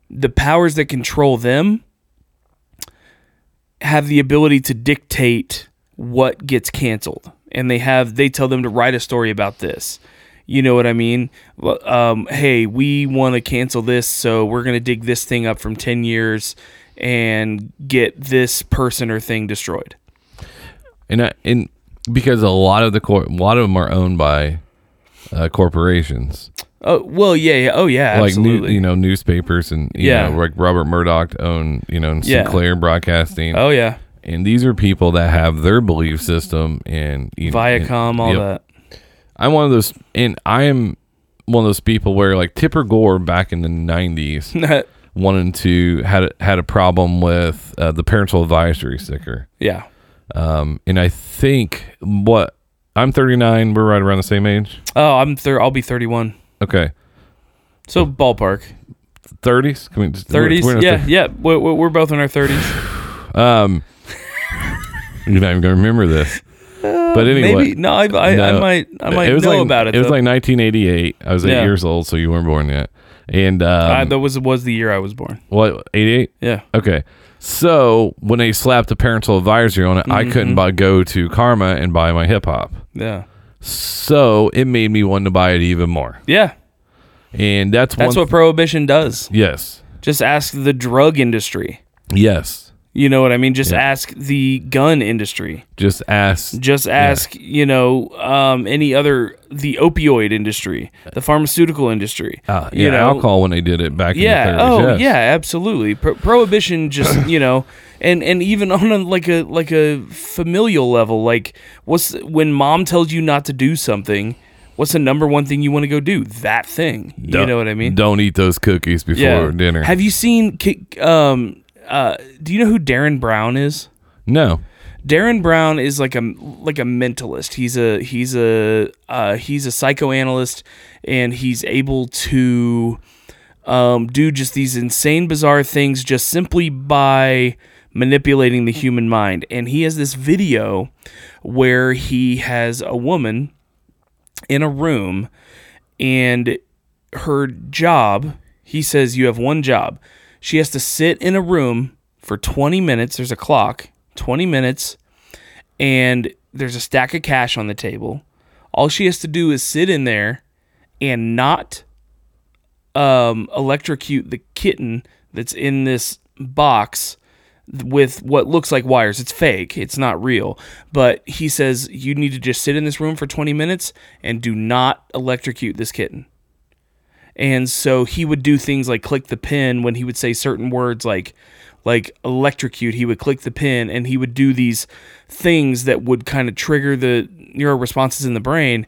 the powers that control them have the ability to dictate what gets canceled. And they have they tell them to write a story about this you know what i mean um, hey we want to cancel this so we're going to dig this thing up from 10 years and get this person or thing destroyed and I, and because a lot of the cor- a lot of them are owned by uh, corporations, oh well yeah, yeah. oh yeah like new, you know newspapers and you Yeah. know, like Robert Murdoch own you know Yeah. Sinclair Broadcasting, oh yeah and these are people that have their belief system and you know, and- viacom all yep. I'm one of those, and I am one of those people where like Tipper Gore back in the '90s *laughs* that wanted to had a, had a problem with uh, the parental advisory sticker. yeah. Um, and I think what I'm 39, we're right around the same age. oh i'm thir- i'll be 31 Okay, so ballpark. 30s. Can we just, we're- 30s we're yeah thir- yeah we're, we're we're both in our 30s *sighs* Um, *laughs* you're not even gonna remember this, but anyway, maybe no i, I, I might i might it was know like, about it It was like 1988. I was eight Yeah. years old, so you weren't born yet. And I, um, that was was the year i was born what 88? yeah Okay. So when they slapped the parental advisory on it, I couldn't Mm-hmm. buy, go to Karma and buy my hip hop. yeah So it made me want to buy it even more. yeah And that's, that's what prohibition does Yes. just ask the drug industry Yes. You know what I mean? Just Yeah. ask the gun industry. Just ask. Just ask, you know, um, any other the opioid industry, the pharmaceutical industry. Uh, you yeah, know, alcohol when they did it back yeah. in the 30s. oh, yes. yeah. Absolutely. Pro- prohibition, just *coughs* you know, and and even on a, like a like a familial level, like what's when mom tells you not to do something, what's the number one thing you want to go do? That thing. You Don't- know what I mean? Don't eat those cookies before dinner. Have you seen? Um, uh, do you know who Derren Brown is? no. Derren Brown is like a like a mentalist. He's a he's a uh, he's a psychoanalyst, and he's able to um, do just these insane, bizarre things just simply by manipulating the human mind. And he has this video where he has a woman in a room, and her job. He says you have one job. She has to sit in a room for 20 minutes. There's a clock. 20 minutes and there's a stack of cash on the table. All she has to do is sit in there and not um, electrocute the kitten that's in this box with what looks like wires. It's fake. It's not real. But he says you need to just sit in this room for 20 minutes and do not electrocute this kitten. And so he would do things like click the pin when he would say certain words like like electrocute, he would click the pin and he would do these things that would kind of trigger the neural responses in the brain.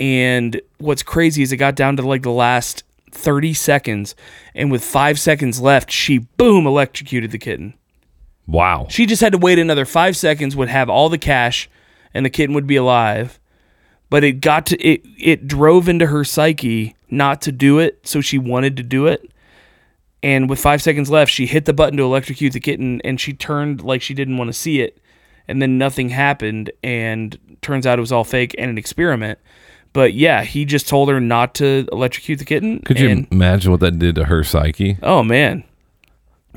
And what's crazy is it got down to like the last 30 seconds and with 5 seconds left, she boom electrocuted the kitten. Wow. She just had to wait another 5 seconds would have all the cash and the kitten would be alive. But it got to it it drove into her psyche not to do it, so she wanted to do it. And with five seconds left, she hit the button to electrocute the kitten, and she turned like she didn't want to see it. And then nothing happened, and turns out it was all fake and an experiment. But yeah, he just told her not to electrocute the kitten. Could you imagine what that did to her psyche? Oh man,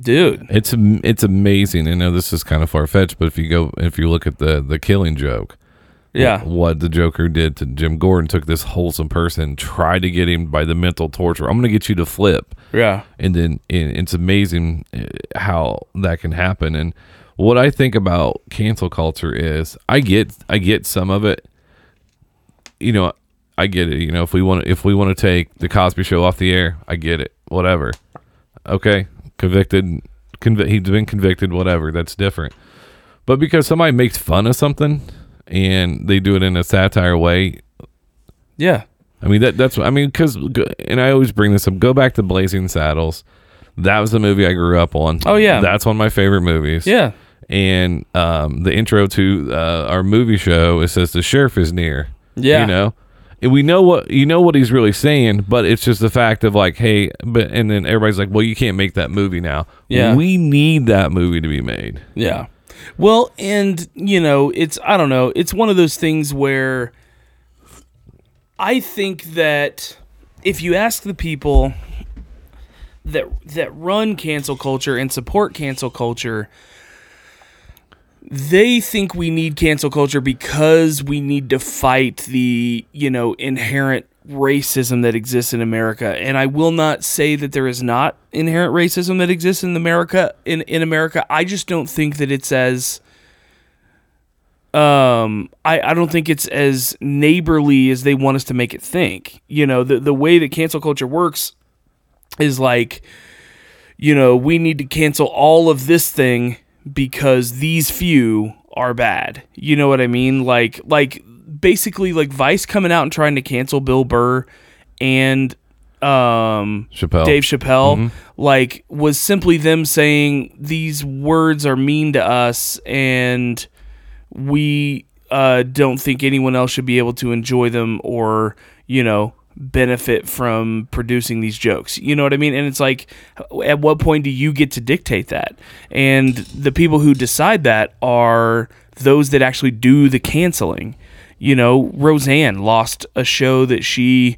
dude. It's it's amazing. I know this is kind of far fetched, but if you go if you look at the the killing joke, Yeah, what the Joker did to Jim Gordon took this wholesome person, tried to get him by the mental torture. I'm going to get you to flip, yeah, and then and it's amazing uh, how that can happen. And what I think about cancel culture is, I get I get some of it. You know, I get it. You know, if we want if we want to take the Cosby Show off the air, I get it. Whatever. Okay, convicted. Convi- he's been convicted. Whatever. That's different. But because somebody makes fun of something and they do it in a satire way, yeah, I mean that that's what I mean because and I always bring this up. Go back to Blazing Saddles. That was the movie I grew up on. Oh, yeah. that's one of my favorite movies. yeah. and um, the intro to uh, our movie show it says the sheriff is near. Yeah. you know. And we know what you know what he's really saying, but it's just the fact of like, hey, but and then everybody's like, well, you can't make that movie now. Yeah. we need that movie to be made. Yeah. Well, and you know, it's I don't know, it's one of those things where I think that if you ask the people that that run cancel culture and support cancel culture, they think we need cancel culture because we need to fight the, you know, inherent racism that exists in America. And I will not say that there is not inherent racism that exists in America in, in America. I just don't think that it's as um I, I don't think it's as neighborly as they want us to make it think. You know, the the way that cancel culture works is like you know, we need to cancel all of this thing because these few are bad. You know what I mean? Like like basically like Vice coming out and trying to cancel Bill Burr and um Chappelle. Dave Chappelle like was simply them saying these words are mean to us and we uh, don't think anyone else should be able to enjoy them or you know benefit from producing these jokes. You know what i mean? And it's like at what point do you get to dictate that? And the people who decide that are those that actually do the canceling you know roseanne lost a show that she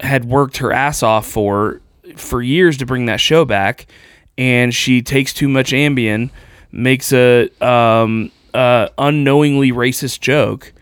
had worked her ass off for for years to bring that show back and she takes too much ambien makes a um uh unknowingly racist joke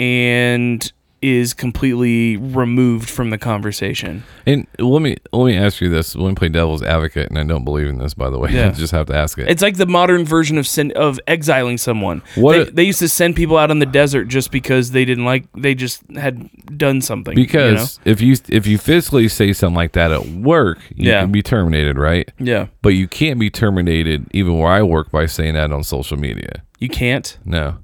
and is completely removed from the conversation And let me let me ask you this. Let me play devil's advocate, and I don't believe in this, by the way. Yeah. *laughs* I just have to ask it. it's like the modern version of send, of exiling someone What they, a- they used to send people out in the desert just because they didn't like they just had done something you know? because if you if you physically say something like that at work, you Yeah. can be terminated, right? yeah But you can't be terminated even where I work by saying that on social media. you can't No.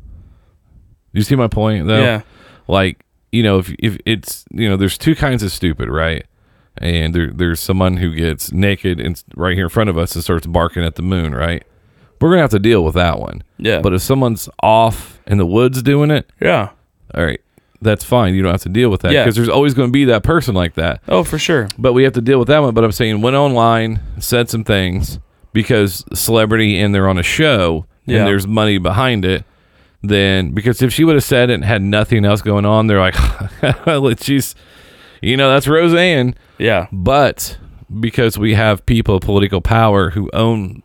You see my point though? Yeah. Like, you know, if if it's you know, there's two kinds of stupid, right? And there there's someone who gets naked and right here in front of us and starts barking at the moon, right? We're gonna have to deal with that one. Yeah. But if someone's off in the woods doing it, yeah all right, that's fine. You don't have to deal with that Yeah. because there's always going to be that person like that. oh for sure But we have to deal with that one. But I'm saying went online, said some things because celebrity and they're on a show Yeah. and there's money behind it. Then because if she would have said it and had nothing else going on, they're like, *laughs* she's, you know, that's Roseanne. yeah But because we have people of political power who own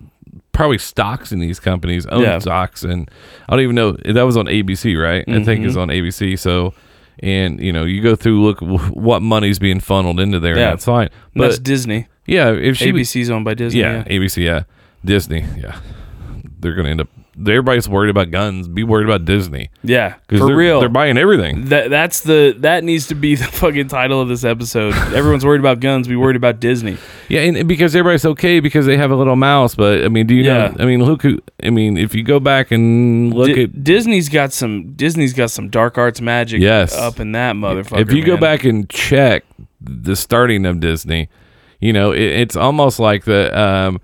probably stocks in these companies, own Yeah. stocks, and I don't even know that was on ABC, right? I think Mm-hmm. it's on ABC. So, and you know, you go through look what money's being funneled into there, Yeah. and that's fine. And that's Disney yeah, if she, ABC's owned by Disney yeah, ABC, yeah, Disney, yeah, they're gonna end up. Everybody's worried about guns. Be worried about Disney yeah because for they're, real They're buying everything. That that's the that needs to be the *laughs* fucking title of this episode. *laughs* Everyone's worried about guns. Be worried about Disney. Yeah, and, and because everybody's okay because they have a little mouse. But I mean, do you Yeah. know? I mean, look who. I mean, if you go back and look Di- at Disney's got some Disney's got some dark arts magic Yes. up in that motherfucker. if you go back and check the starting of Disney, you know, it, it's almost like the, um,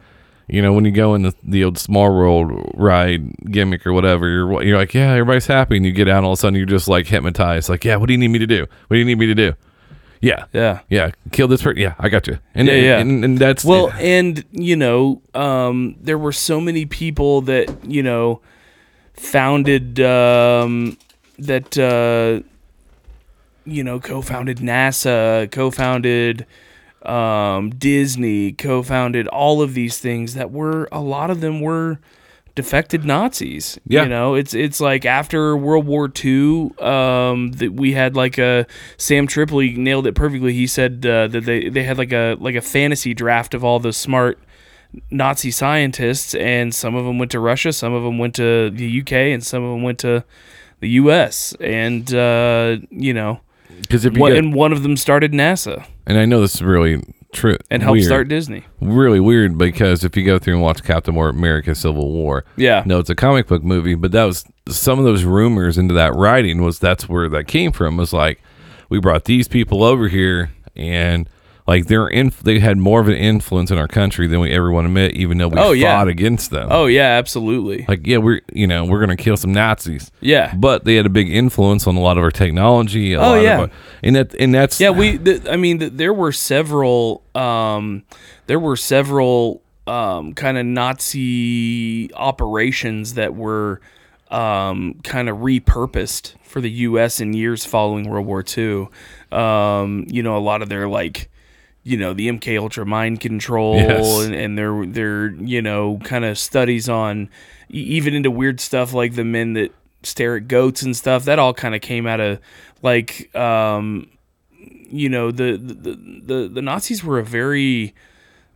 you know, when you go in the, the old Small World ride gimmick or whatever, you're you're like, yeah, everybody's happy, and you get out, and all of a sudden you're just like hypnotized, like, yeah, what do you need me to do? What do you need me to do? Yeah, Yeah. yeah, kill this person. Yeah, I got you. And Yeah, yeah. and, and that's Well, and you know, um, there were so many people that you know founded um, that uh, you know co-founded NASA, co-founded um, Disney, co-founded all of these things that were a lot of them were defected Nazis. Yeah. You know, it's it's like after World War II, um, that we had like a Sam Tripoli nailed it perfectly. He said uh, that they, they had like a like a fantasy draft of all the smart Nazi scientists, and some of them went to Russia, some of them went to the UK, and some of them went to the U.S. And uh, you know, because if you what, get, and one of them started NASA and I know this is really true and helped weird. start Disney. really weird because if you go through and watch Captain America: Civil War, Yeah. no, it's a comic book movie, but that was some of those rumors into that writing was that's where that came from. Was like we brought these people over here and like they're in, they had more of an influence in our country than we ever want to admit, even though we Oh, fought yeah. against them. Oh yeah, absolutely. Like yeah, we're you know we're gonna kill some Nazis, Yeah. but they had a big influence on a lot of our technology. Oh, yeah. our, and that and that's Yeah, we. Th- I mean, th- there were several. Um, there were several um, kind of Nazi operations that were um, kind of repurposed for the U.S. in years following World War II. Um, you know, a lot of their like. You know the MK Ultra mind control Yes. and, and their their you know kind of studies on even into weird stuff like the men that stare at goats and stuff. That all kind of came out of like um, you know the, the the the Nazis were a very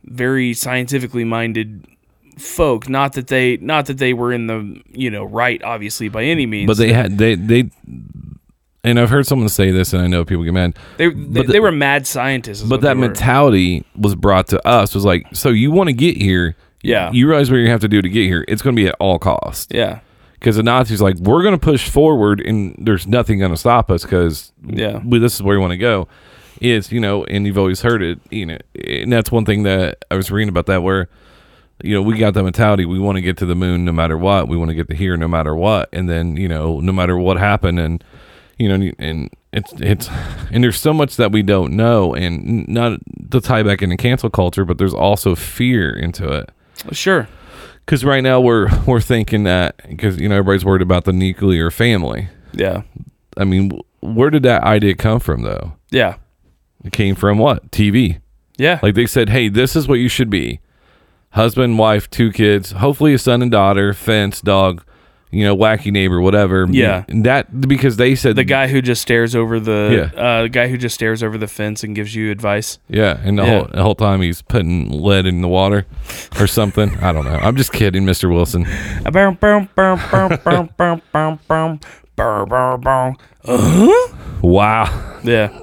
very scientifically minded folk not that they not that they were in the you know right obviously by any means but they had they they. And I've heard someone say this, and I know people get mad. they they, the- they were mad scientists But that mentality was brought to us. Was like, so you want to get here? Yeah. You realize what you have to do to get here. It's going to be at all costs. yeah Because the Nazis like, we're going to push forward, and there's nothing going to stop us because Yeah. we, this is where we want to go. Is you know, and you've always heard it. You know, and that's one thing that I was reading about that where. You know, we got that mentality. We want to get to the moon no matter what. We want to get to here no matter what. And then, you know, no matter what happened, and you know, and it's it's and there's so much that we don't know, and not to tie back into cancel culture, but there's also fear into it. sure Because right now we're we're thinking that because you know everybody's worried about the nuclear family. yeah I mean, where did that idea come from though? yeah It came from what TV? yeah Like they said, hey, this is what you should be: husband, wife, two kids, hopefully a son and daughter, fence, dog, you know, wacky neighbor, whatever. Yeah. That because they said the guy who just stares over the yeah. uh, guy who just stares over the fence and gives you advice. Yeah, and the yeah. whole the whole time he's putting lead in the water or something. I don't know. I'm just kidding, Mr. Wilson. Wow. Yeah.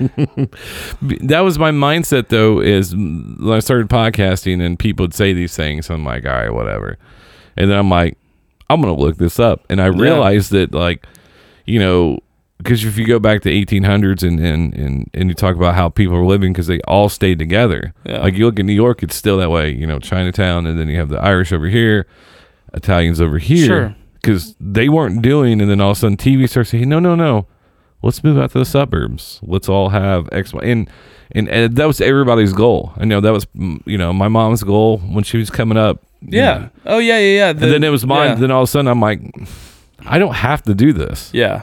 that was my mindset though is when I started podcasting and people would say these things I'm like all right whatever and then I'm like i'm gonna look this up and i realized that like you know because if you go back to 1800s and and and, and you talk about how people were living because they all stayed together Yeah. like you look at new york it's still that way you know chinatown and then you have the irish over here italians over here Sure. because they weren't doing and then all of a sudden tv starts saying no no no let's move out to the suburbs. Let's all have X, Y, and and, and that was everybody's goal. I know that was mm, you know my mom's goal when she was coming up. Yeah. know. Oh yeah, yeah, yeah. The- and then it was mine. Yeah. Then all of a sudden I'm like, I don't have to do this. yeah.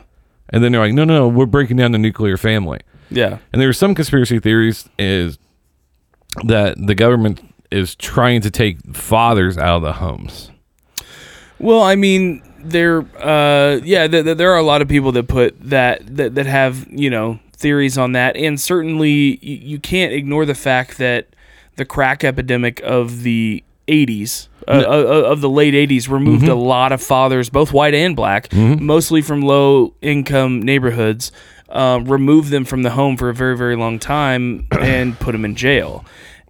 And then they're like, no, no, no, we're breaking down the nuclear family. Yeah. And there are some conspiracy theories is that the government is trying to take fathers out of the homes. Well, I mean, there, uh, yeah, th- th- there are a lot of people that put that that that have you know theories on that, and certainly you, you can't ignore the fact that the crack epidemic of the '80s. Uh, uh, of the late 80s removed Mm-hmm. a lot of fathers both white and black mostly from low income neighborhoods uh, removed them from the home for a very very long time *coughs* and put them in jail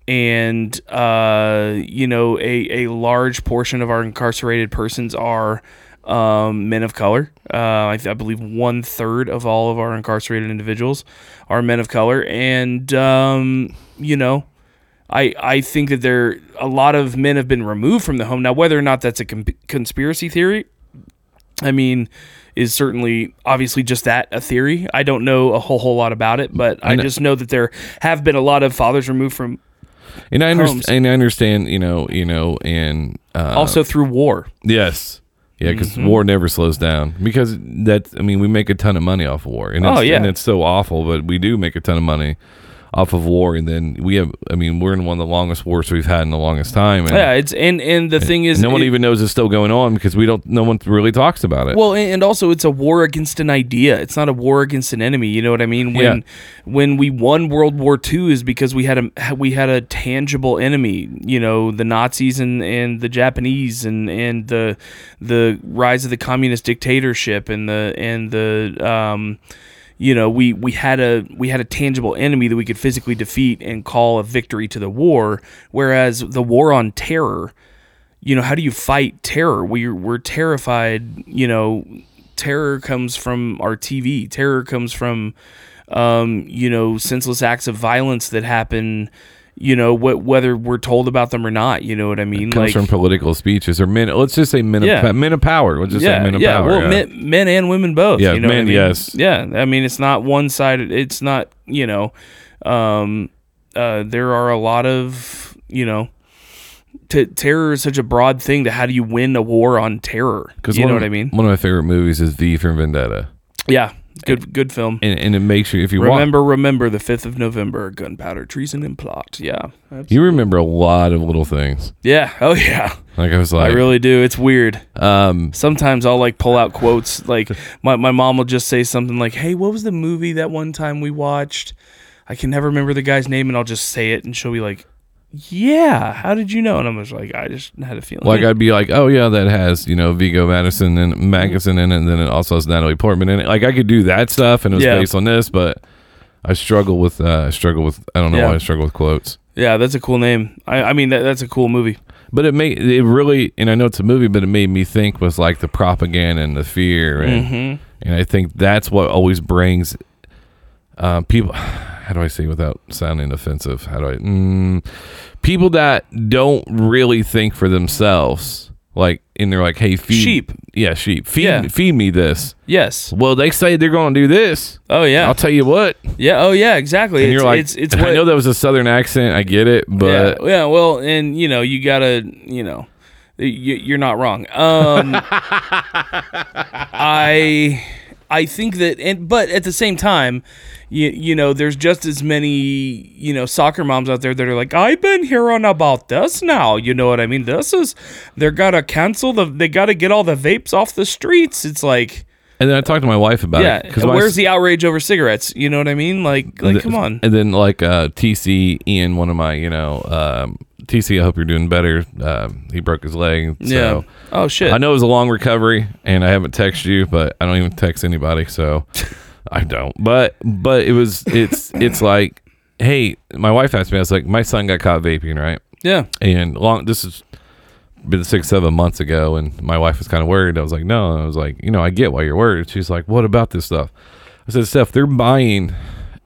and uh, you know a, a large portion of our incarcerated persons are um, men of color. Uh, I, I believe one third of all of our incarcerated individuals are men of color, and um, you know, I I think that there a lot of men have been removed from the home. Now, whether or not that's a con- conspiracy theory, I mean, is certainly obviously just that a theory. I don't know a whole whole lot about it, but I, know- just know that there have been a lot of fathers removed from And I Homes. understand. And I understand. You know. You know. And uh, also through war. Yes. Yeah, because Mm-hmm. war never slows down. Because that, I mean, we make a ton of money off of war, and it's, Oh, yeah. and it's so awful, but we do make a ton of money off of war, and then we have, I mean, we're in one of the longest wars we've had in the longest time, and Yeah, it's and and the thing is, no one it- even knows it's still going on because we don't, no one really talks about it. Well, and and also it's a war against an idea. It's not a war against an enemy. You know what I mean? When Yeah. when we won World War II is because we had a we had a tangible enemy. You know, the Nazis and, and the Japanese and, and the the rise of the communist dictatorship and the and the um you know we we had a we had a tangible enemy that we could physically defeat and call a victory to the war whereas the war on terror you know how do you fight terror we we're terrified you know terror comes from our TV terror comes from um, you know, senseless acts of violence that happen. You know, wh- whether we're told about them or not. You know what I mean? comes like, from political speeches or men. Let's just say men of Yeah. men of power. Let's just yeah, say men of yeah. power. well, yeah. Men, men and women both. Yeah, you know what I men, mean? yes. Yeah, I mean it's not one sided. It's not you know, um, uh, there are a lot of you know, t- terror is such a broad thing. To how do you win a war on terror? You know of- what I mean? One of my favorite movies is V for Vendetta, Yeah, good good film. and, and it makes you if you. Remember, remember the fifth of November, gunpowder, treason, and plot. Yeah, You remember a lot of little things. yeah. Oh yeah, Like I was like, I really do. It's weird. um, Sometimes I'll like pull out quotes. Like my, my mom will just say something like, "Hey, what was the movie that one time we watched?" I can never remember the guy's name, and I'll just say it, and she'll be like, "Yeah, how did you know?" And I'm just like, "I just had a feeling." like I'd be like, oh yeah, that has you know Vigo Madison and Magnuson in it, and then it also has Natalie Portman in it. Like I could do that stuff, and it was Yeah. based on this, but I struggle with uh, I struggle with I don't know Yeah. why I struggle with quotes. yeah, that's a cool name. I, I mean, that, that's a cool movie. But it made it really, and I know it's a movie, but it made me think was like the propaganda and the fear, and Mm-hmm. and I think that's what always brings uh, people. How do I say without sounding offensive? How do I? Mm, people that don't really think for themselves, like, and they're like, "Hey, feed Sheep. yeah, sheep, feed Yeah. feed me this." Yes. Well, they say they're going to do this. Oh yeah. I'll tell you what. yeah. Oh yeah. Exactly. And it's, you're like, it's it's I know that was a southern accent. I get it, but yeah, yeah. Well, and you know, you gotta, you know, you, you're not wrong. Um, *laughs* I, I think that, and but at the same time, you you know, there's just as many you know soccer moms out there that are like, I've been hearing about this now. You know what I mean? This is they're gotta cancel the, they gotta get all the vapes off the streets. It's like. and then I talked to my wife about Yeah, it my where's the outrage over cigarettes? You know what I mean? Like, like, th- come on. And then like uh, TC Ian, one of my you know um, TC. I hope you're doing better. Um, he broke his leg. So yeah. Oh shit. I know it was a long recovery, and I haven't texted you, but I don't even text anybody, so *laughs* I don't. But but it was it's it's like, hey, my wife asked me. I was like, my son got caught vaping, right? Yeah. And long this has been six seven months ago, and my wife was kind of worried. I was like, no. I was like, you know, I get why you're worried. She's like, what about this stuff? I said, Steph, they're buying,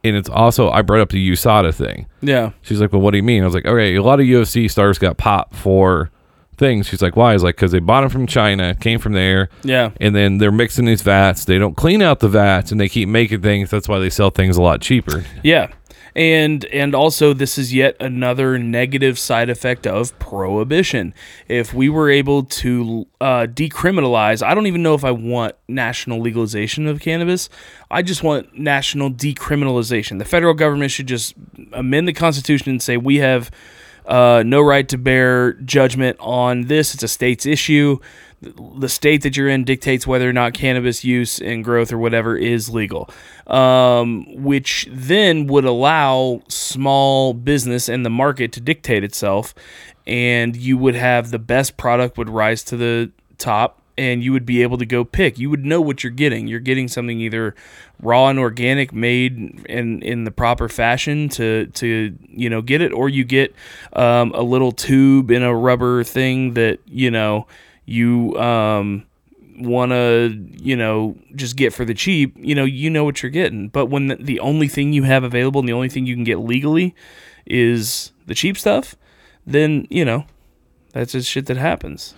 and it's also I brought up the USADA thing. Yeah. She's like, well, what do you mean? I was like, okay, a lot of UFC stars got popped for things. She's like, why? I was like, because they bought them from China, came from there, Yeah. and then they're mixing these vats. They don't clean out the vats, and they keep making things. That's why they sell things a lot cheaper. Yeah. And and also this is yet another negative side effect of prohibition. If we were able to uh, decriminalize, I don't even know if I want national legalization of cannabis. I just want national decriminalization. The federal government should just amend the Constitution and say we have uh, no right to bear judgment on this. It's a state's issue. The state that you're in dictates whether or not cannabis use and growth or whatever is legal, um, which then would allow small business and the market to dictate itself, and you would have the best product would rise to the top. And you would be able to go pick. You would know what you're getting. You're getting something either raw and organic, made in in the proper fashion to to you know get it, or you get um, a little tube in a rubber thing that you know you um, want to you know just get for the cheap. You know you know what you're getting. But when the, the only thing you have available and the only thing you can get legally is the cheap stuff, then you know that's just shit that happens.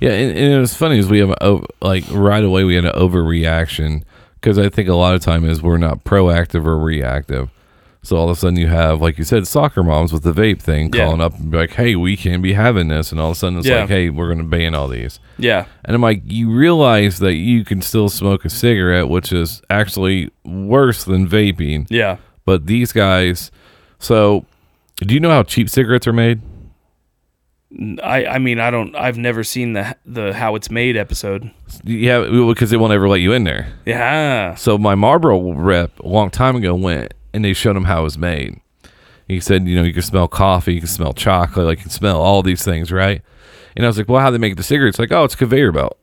Yeah, and, and it was funny is we have a, like right away we had an overreaction because I think a lot of time is we're not proactive or reactive. So all of a sudden you have, like you said, soccer moms with the vape thing Yeah. calling up and be like, "Hey, we can't be having this," and all of a sudden it's Yeah. like, "Hey, we're going to ban all these." Yeah. And I'm like, you realize that you can still smoke a cigarette, which is actually worse than vaping. Yeah. But these guys, so do you know how cheap cigarettes are made? I, I mean I don't I've never seen the the how it's made episode. Yeah, because they won't ever let you in there. Yeah. So my Marlboro rep a long time ago went and they showed him how it was made. He said, you know, you can smell coffee, you can smell chocolate, like you can smell all these things, right? And I was like, well, how do they make the cigarettes? Like, oh, it's a conveyor belt.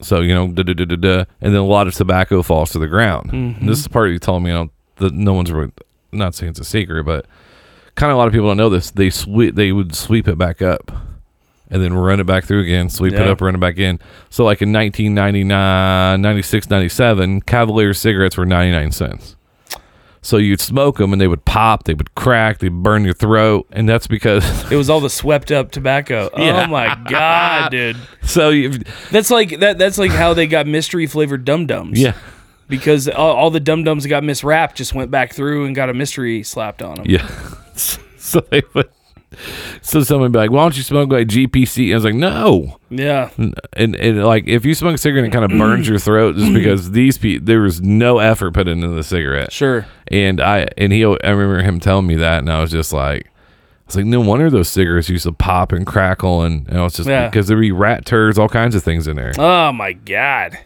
So you know, da da da da da, and then a lot of tobacco falls to the ground. And this is the part you told me, you know, that no one's really, not saying it's a secret, but kind of a lot of people don't know this. They sweep, they would sweep it back up, and then run it back through again, sweep it up, run it back in. So like in 1999, 96, 97, Cavalier cigarettes were 99 cents. So you'd smoke them and they would pop, they would crack, they'd burn your throat, and that's because *laughs* It was all the swept up tobacco. *laughs* Yeah. Oh my god, dude. so you That's like that. That's like how they got mystery flavored dum dums. yeah because all, all the dum dums that got miswrapped just went back through and got a mystery slapped on them. yeah. *laughs* so they would. So someone be like, "Why don't you smoke like GPC?" And I was like, "No." Yeah, And, and like if you smoke a cigarette, it kind of burns your throat just because these people there was no effort put into the cigarette. sure. And I and he I remember him telling me that, and I was just like, I was like, no wonder those cigarettes used to pop and crackle, and, and I was just Yeah. because there'd be rat turds, all kinds of things in there, Oh my god,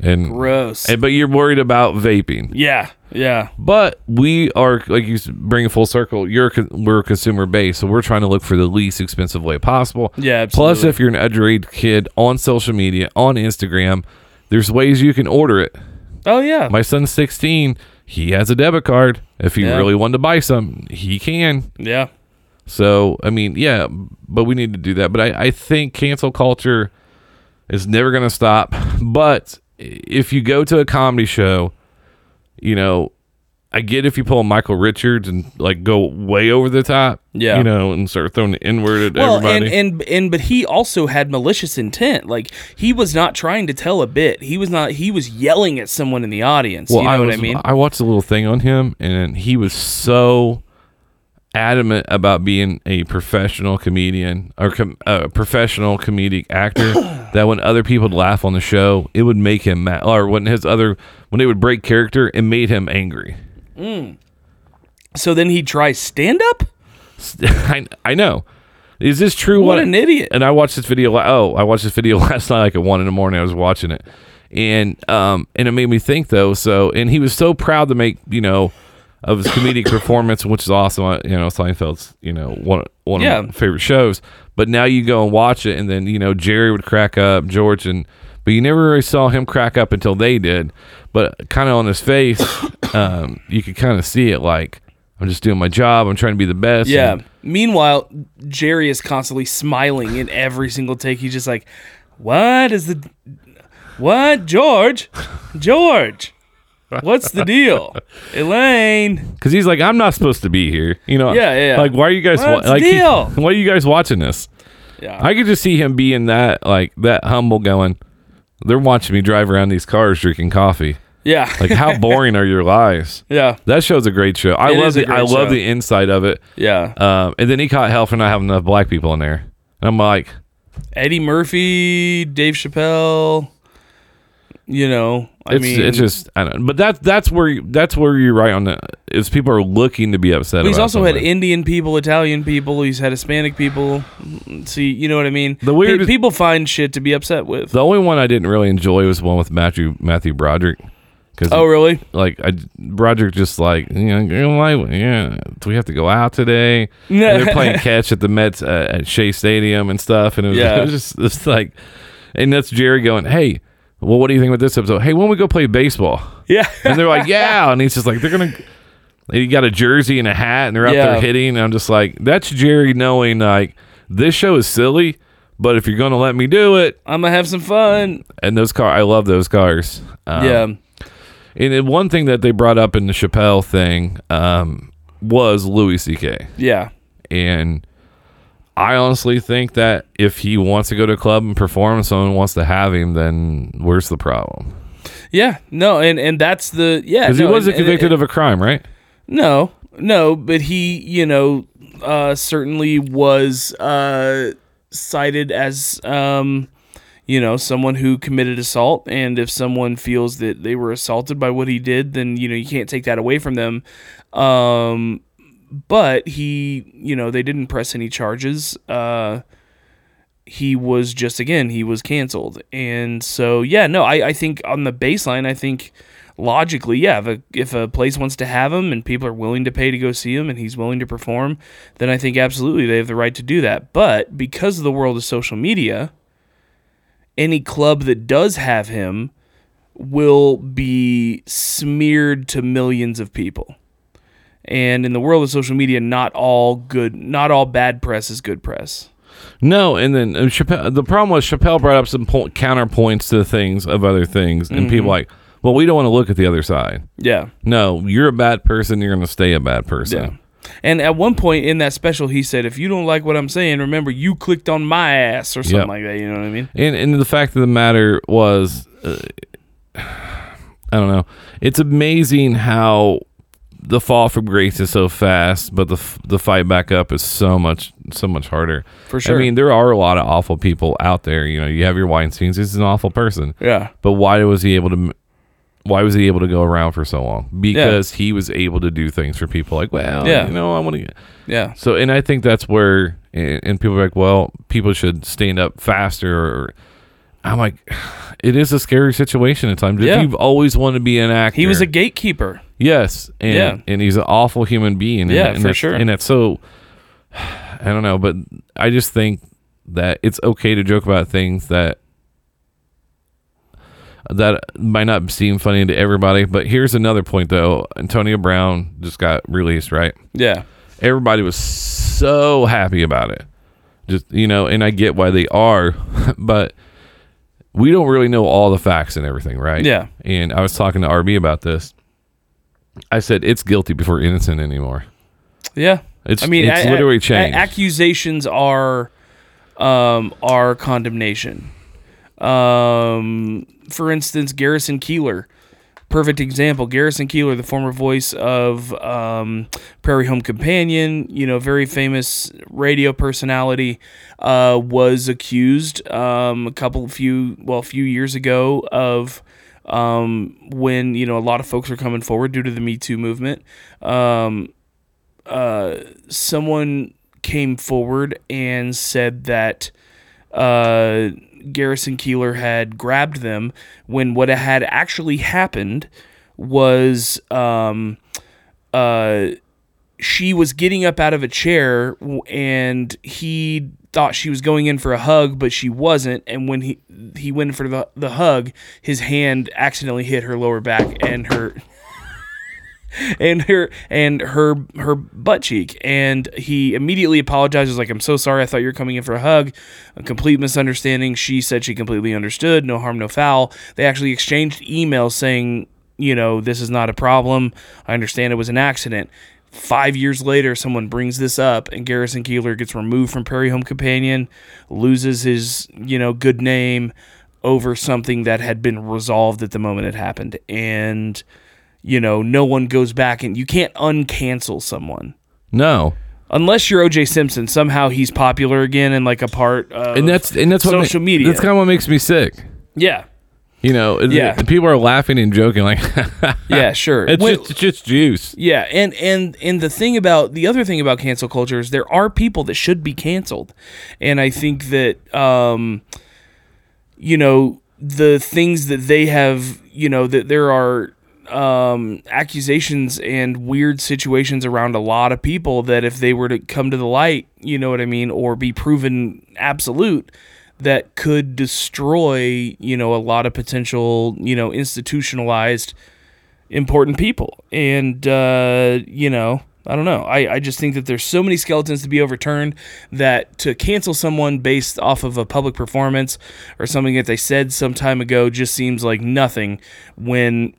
and, gross. and but you're worried about vaping. yeah, yeah, But we are like you bring a full circle. You're we're a consumer base, so we're trying to look for the least expensive way possible. yeah. Plus, if you're an underage kid on social media on Instagram, there's ways you can order it. oh yeah, My son's 16. He has a debit card. If he Yeah. really wanted to buy some, he can. yeah, So, I mean, yeah, but we need to do that. But I, I think cancel culture is never going to stop. But if you go to a comedy show, you know, I get if you pull Michael Richards and like go way over the top, Yeah. you know, and start throwing the N word at Well, and, everybody. and and but he also had malicious intent. Like he was not trying to tell a bit. He was not. He was yelling at someone in the audience. you know I what I mean? I watched a little thing on him, and he was so adamant about being a professional comedian or com- a professional comedic actor *coughs* that when other people laugh on the show, it would make him mad. Or when his other when they would break character, it made him angry. so then he tries stand up. *laughs* I, I know. Is this true? What an idiot. And I watched this video. Oh, I watched this video *laughs* last night, like at one in the morning. I was watching it, and um, and it made me think though. So, and he was so proud to make you know of his comedic *laughs* performance, which is awesome. I- You know, Seinfeld's you know one one Yeah. of my favorite shows. But now you go and watch it, and then you know Jerry would crack up, George, and but you never really saw him crack up until they did. But kind of on his face, *coughs* um, you could kind of see it like. I'm just doing my job. I'm trying to be the best. Yeah. and- Meanwhile, Jerry is constantly smiling in every single take. He's just like, "What is the what, George? George, what's the deal, *laughs* Elaine?" Because he's like, I'm not supposed to be here. You know? Yeah, yeah, yeah. Like, why are you guys? What's the like, he- deal? *laughs* why are you guys watching this? Yeah, I could just see him being that, like, that humble, going. They're watching me drive around these cars drinking coffee. yeah, Like, how *laughs* boring are your lives? yeah, That show's a great show. I It love the I great love the inside of it. yeah. Um, and then he caught hell for not having enough black people in there. And I'm like, Eddie Murphy, Dave Chappelle. You know, I it's mean, it's just I don't. But that's that's where that's where you're right on that. Is people are looking to be upset. He's also had. Indian people, Italian people. He's had Hispanic people. See, you know what I mean? The weird- Pe- people find shit to be upset with. The only one I didn't really enjoy was one with Matthew Matthew Broderick. Cause oh, really? like I, Broderick just like you know, like, yeah, do we have to go out today? And they're *laughs* playing catch at the Mets uh, at Shea Stadium and stuff, and it was, Yeah. *laughs* it was just it's like, and that's Jerry going, hey, well, what do you think about this episode? Hey, when we go play baseball? Yeah. And they're like, yeah, and he's just like, they're gonna. He got a jersey and a hat, and they're out Yeah. there hitting. And I'm just like, that's Jerry knowing like this show is silly, but if you're gonna let me do it, I'm gonna have some fun. and those cars, I love those cars. Um, yeah. and then one thing that they brought up in the Chappelle thing um, was Louis C.K. Yeah. And I honestly think that if he wants to go to a club and perform and someone wants to have him, then where's the problem? Yeah. No, and and that's the yeah. Because no, he wasn't and- and- convicted of a crime, right? No, no, but he, you know, uh, certainly was uh, cited as, um, you know, someone who committed assault. And if someone feels that they were assaulted by what he did, then you know you can't take that away from them. Um, but he, you know, they didn't press any charges. Uh, he was just again he was canceled. And so yeah no I, I think on the baseline i think logically yeah if a, if a place wants to have him and people are willing to pay to go see him and he's willing to perform then i think absolutely they have the right to do that. But because of the world of social media any club that does have him will be smeared to millions of people and in the world of social media not all good not all bad press is good press No, and then uh, Chappelle, the problem was Chappelle brought up some point, counterpoints to things of other things, and Mm-hmm. people like, Well, we don't want to look at the other side. Yeah. No, you're a bad person. You're going to stay a bad person. Yeah. And at one point in that special, he said, "If you don't like what I'm saying, remember you clicked on my ass or something Yep. like that." You know what I mean? And and the fact of the matter was, uh, *sighs* I don't know. It's amazing how the fall from grace is so fast, but the the fight back up is so much so much harder. For sure. I mean, there are a lot of awful people out there. You know, you have your Weinstein's. Is an awful person. Yeah. But why was he able to? Why was he able to go around for so long? Because he was able to do things for people. Like, well, Yeah. you know, I want to. Yeah. So, and I think that's where, and and people are like, well, people should stand up faster. Or, I'm like, *sighs* it is a scary situation at times. Yeah. If you've always wanted to be an actor, He was a gatekeeper. yes, and Yeah. and he's an awful human being. and- Yeah, and for sure. And that's so, *sighs* I don't know, but I just think that it's okay to joke about things that that might not seem funny to everybody. But here's another point, though. Antonio Brown just got released, right? Yeah. everybody was so happy about it. Just you know, and I get why they are, *laughs* but we don't really know all the facts and everything, right? Yeah. And I was talking to RB about this. I said it's guilty before innocent anymore. Yeah. It's I mean, it's a- literally a- changed. accusations are um, are condemnation. Um, for instance, Garrison Keillor, perfect example. Garrison Keillor, the former voice of um, Prairie Home Companion, you know, very famous radio personality, uh, was accused um, a couple few well a few years ago of um, when you know a lot of folks are coming forward due to the Me Too movement. Um, uh, someone came forward and said that uh, Garrison Keillor had grabbed them when what had actually happened was um, uh, she was getting up out of a chair and he thought she was going in for a hug but she wasn't. And when he he went for the, the hug his hand accidentally hit her lower back and her and her and her her butt cheek. And he immediately apologizes like i'm so sorry. I thought you were coming in for a hug. A complete misunderstanding. She said she completely understood. No harm no foul. They actually exchanged emails saying you know this is not a problem. I understand it was an accident. Five years later someone brings this up and garrison keillor gets removed from prairie home companion loses his you know good name over something that had been resolved at the moment it happened. And you know, no one goes back and you can't uncancel someone. no, Unless you're OJ Simpson, somehow he's popular again and like a part of and that's and that's what social ma- media. That's kind of what makes me sick. yeah. You know, Yeah. people are laughing and joking like, *laughs* Yeah, sure. it's When- just it's just juice. yeah, and and and the thing about the other thing about cancel culture is there are people that should be canceled. And I think that um you know, the things that they have, you know, that there are um, accusations and weird situations around a lot of people that if they were to come to the light, you know what I mean, or be proven absolute, that could destroy, you know, a lot of potential, you know, institutionalized important people. And, uh, you know, I don't know. I, I just think that there's so many skeletons to be overturned that to cancel someone based off of a public performance or something that they said some time ago just seems like nothing when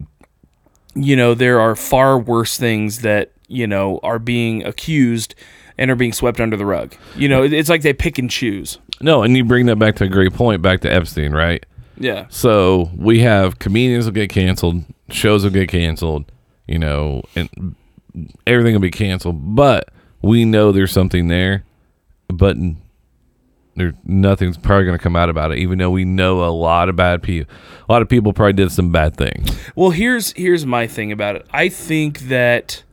you know there are far worse things that you know are being accused and are being swept under the rug. You know, it's like they pick and choose. No, and you bring that back to a great point, back to Epstein, right? Yeah. So we have comedians will get canceled, shows will get canceled, you know, and everything will be canceled. But we know there's something there, but there nothing's probably going to come out about it. Even though we know a lot of bad people, a lot of people probably did some bad things. Well, here's here's my thing about it. I think that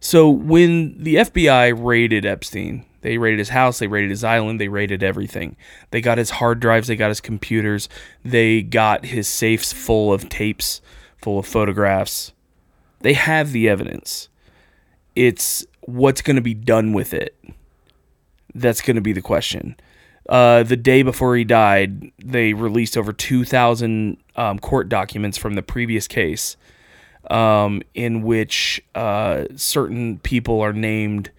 so when the FBI raided Epstein, they raided his house, they raided his island, they raided everything. They got his hard drives, they got his computers, they got his safes full of tapes, full of photographs. They have the evidence. It's what's going to be done with it. That's going to be the question. Uh, the day before he died, they released over 2,000 um, court documents from the previous case, um, in which uh, certain people are named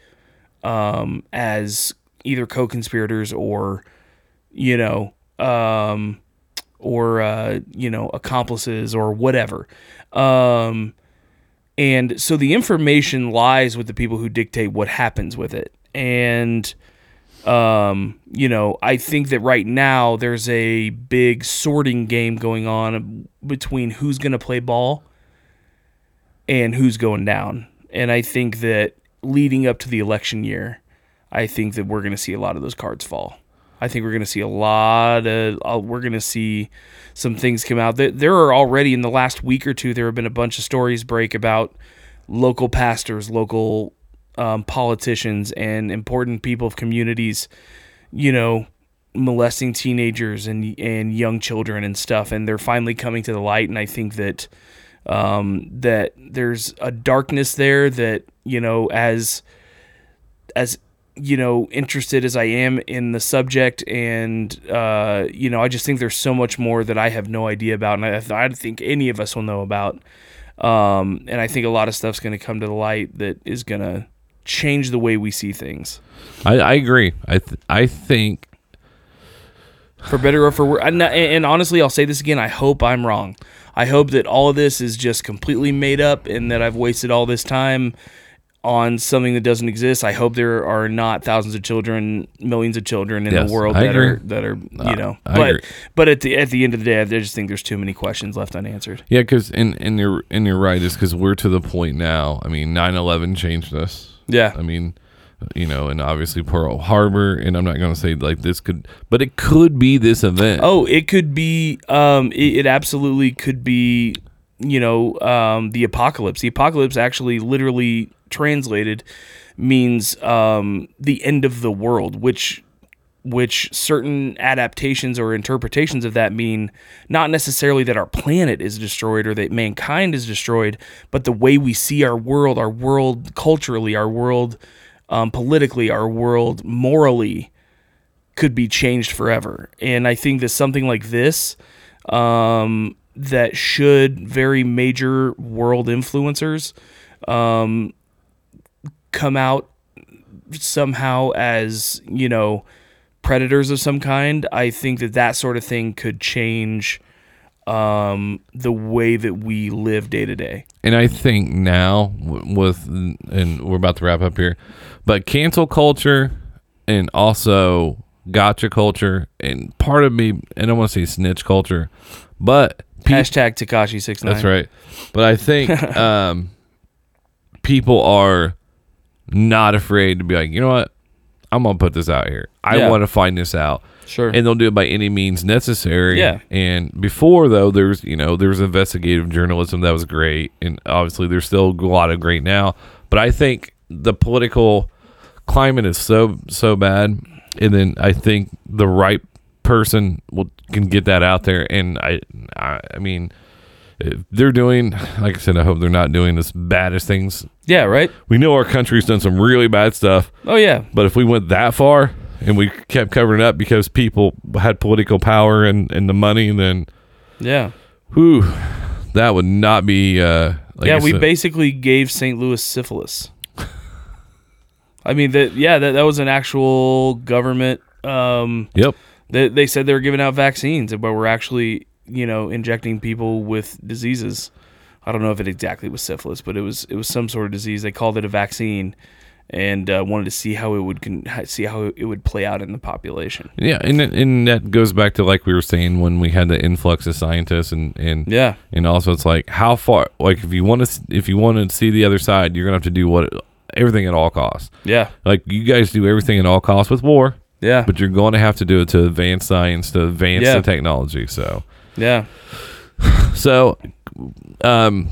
um, as either co-conspirators or, you know, um, or uh, you know accomplices or whatever. Um, and so the information lies with the people who dictate what happens with it. And um, you know, I think that right now there's a big sorting game going on between who's going to play ball and who's going down. And I think that leading up to the election year, I think that we're going to see a lot of those cards fall. I think we're going to see a lot of, uh, we're going to see some things come out. There, there are already in the last week or two, there have been a bunch of stories break about local pastors, local um, politicians, and important people of communities, you know, molesting teenagers and and young children and stuff. And they're finally coming to the light. And I think that um, that there's a darkness there that you know as as you know interested as I am in the subject, and uh, you know I just think there's so much more that I have no idea about, and I, I don't think any of us will know about. Um, and I think a lot of stuff's going to come to the light that is going to change the way we see things. I, I agree. I th- I think for better or for worse. And, and, honestly, I'll say this again. I hope I'm wrong. I hope that all of this is just completely made up and that I've wasted all this time on something that doesn't exist. I hope there are not thousands of children, millions of children in Yes, the world I that agree. are that are you Uh, know. I but agree. but at the at the end of the day, I just think there's too many questions left unanswered. yeah, because and and you're and you're right. Is because we're to the point now. I mean, 9-11 changed us. Yeah. I mean, you know, and obviously Pearl Harbor. And I'm not going to say like this could, but it could be this event. Oh, it could be. Um, it, it absolutely could be. You know, um, the apocalypse. The apocalypse actually, literally translated, means um, the end of the world, which which certain adaptations or interpretations of that mean not necessarily that our planet is destroyed or that mankind is destroyed, but the way we see our world, our world culturally, our world um, politically, our world morally could be changed forever. And I think that something like this, um, that should very major world influencers um, come out somehow as, you know, predators of some kind, I think that that sort of thing could change um, the way that we live day to day. And I think now with and we're about to wrap up here, but cancel culture and also gotcha culture and part of me and I don't want to say snitch culture, but pe- Hashtag Tekashi six nine. that's right. But I think *laughs* um, people are not afraid to be like, you know what, I'm gonna put this out here. I Yeah. want to find this out Sure. and they'll do it by any means necessary. Yeah. And before though, there's you know there was investigative journalism that was great, and obviously there's still a lot of great now. But I think the political climate is so so bad, and then I think the right person will can get that out there. And I I, I mean. They're doing, like I said, I hope they're not doing as bad as things. yeah. Right. We know our country's done some really bad stuff, Oh yeah. but if we went that far and we kept covering it up because people had political power and, and the money, then Yeah. whew, that would not be. Uh, like yeah, we said- basically gave St. Louis syphilis. I mean that yeah, that, that was an actual government um Yep. they, they said they were giving out vaccines but we're actually, you know, injecting people with diseases. I don't know if it exactly was syphilis, but it was it was some sort of disease. They called it a vaccine and uh, wanted to see how it would con- see how it would play out in the population. Yeah, and that- and that goes back to like we were saying when we had the influx of scientists and and Yeah. and also it's like how far like if you want to if you want to see the other side, you're gonna have to do what everything at all costs. Yeah. Like you guys do everything at all costs with war, Yeah. but you're going to have to do it to advance science, to advance Yeah. the technology. So. Yeah. So, um,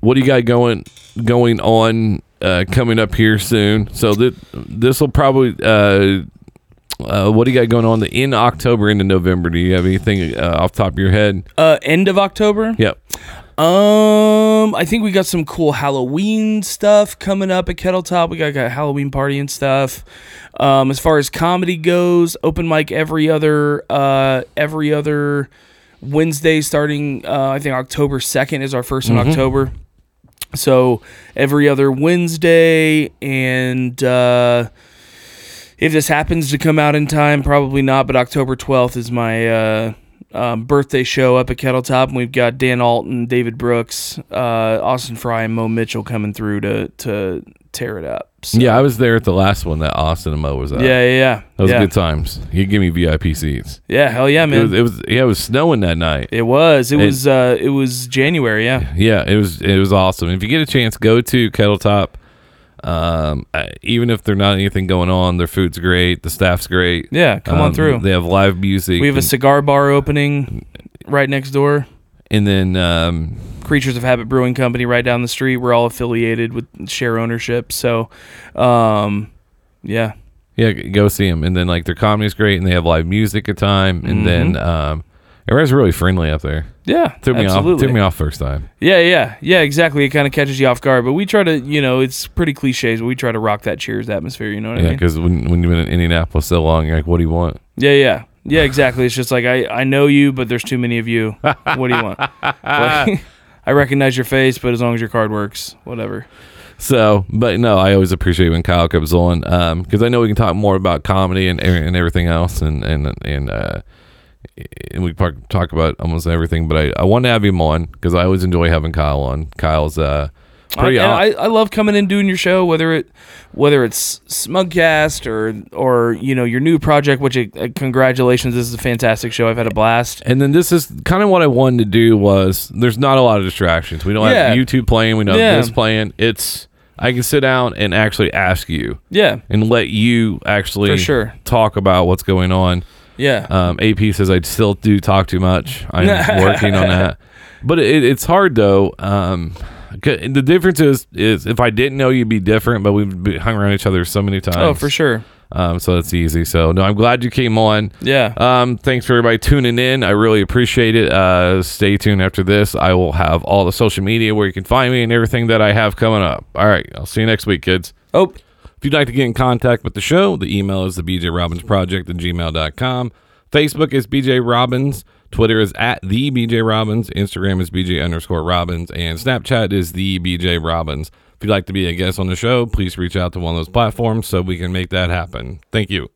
what do you got going going on uh, coming up here soon? So that this will probably. Uh, uh, what do you got going on the, in October into November? Do you have anything uh, off the top of your head? Uh end of October? Yep. Um, I think we got some cool Halloween stuff coming up at Kettle Top. We got, got a Halloween party and stuff. Um, as far as comedy goes, open mic every other uh every other Wednesday starting uh, I think October second is our 1st in October. So every other Wednesday and uh if this happens to come out in time, probably not. But October twelfth is my uh, um, birthday show up at Kettle Top, and we've got Dan Alton, David Brooks, uh, Austin Fry, and Mo Mitchell coming through to to tear it up. So, Yeah, I was there at the last one that Austin and Mo was at. yeah, yeah, yeah. That was yeah. good times. He give me VIP seats. Yeah, hell yeah, It man. was, it was yeah, it was snowing that night. It was. It It- was. Uh, it was January. Yeah. Yeah, it was it was awesome. If you get a chance, go to Kettle Top. Um, even if there's not anything going on, their food's great, the staff's great. Yeah. Come on Um, through. They have live music. We have a and, cigar bar opening right next door. and then um, Creatures of Habit Brewing Company right down the street. We're all affiliated with share ownership. So, um, yeah. yeah, g- go see them. And then like their comedy's great, and they have live music at time. And then Mm-hmm. um, everyone's really friendly up there. Yeah. Threw me absolutely. off. Threw me off first time. Yeah, yeah, yeah, exactly. It kind of catches you off guard, but we try to, you know, it's pretty cliches, but we try to rock that Cheers atmosphere. You know what I Yeah, mean? because when when you've been in Indianapolis so long, you're like, what do you want? Yeah, yeah, yeah, exactly. It's just like I, I know you, but there's too many of you. What do you want? Like, *laughs* *laughs* I recognize your face, but as long as your card works, whatever. So, but no, I always appreciate when Kyle comes on because I know we can talk more about comedy and and everything else, and and and uh, and we talk talk about almost everything. But I I want to have him on because I always enjoy having Kyle on. Kyle's uh pretty. I, I, I love coming and doing your show, whether it whether it's Smugcast or or you know your new project. Which uh, congratulations, this is a fantastic show. I've had a blast. and then this is kind of what I wanted to do was there's not a lot of distractions. We don't Yeah. have YouTube playing. We don't Yeah. have this playing. It's I can sit down and actually ask you Yeah, and let you actually For sure. talk about what's going on. Yeah, Um, AP says I still do talk too much. I'm *laughs* working on that, but it, it's hard though. Um, the difference is is if I didn't know you'd be different, but we've been hung around each other so many times. oh for sure. Um, so that's easy. So no, I'm glad you came on. Yeah. Um, thanks for everybody tuning in. I really appreciate it. Uh, stay tuned after this. I will have all the social media where you can find me and everything that I have coming up. All right, I'll see you next week, kids. Oh, If you'd like to get in contact with the show, the email is the BJ Robbins Project at gmail.com. Facebook is BJ Robbins. Twitter is at the BJ Robbins. Instagram is BJ underscore Robbins. And Snapchat is the BJ Robbins. If you'd like to be a guest on the show, please reach out to one of those platforms so we can make that happen. Thank you.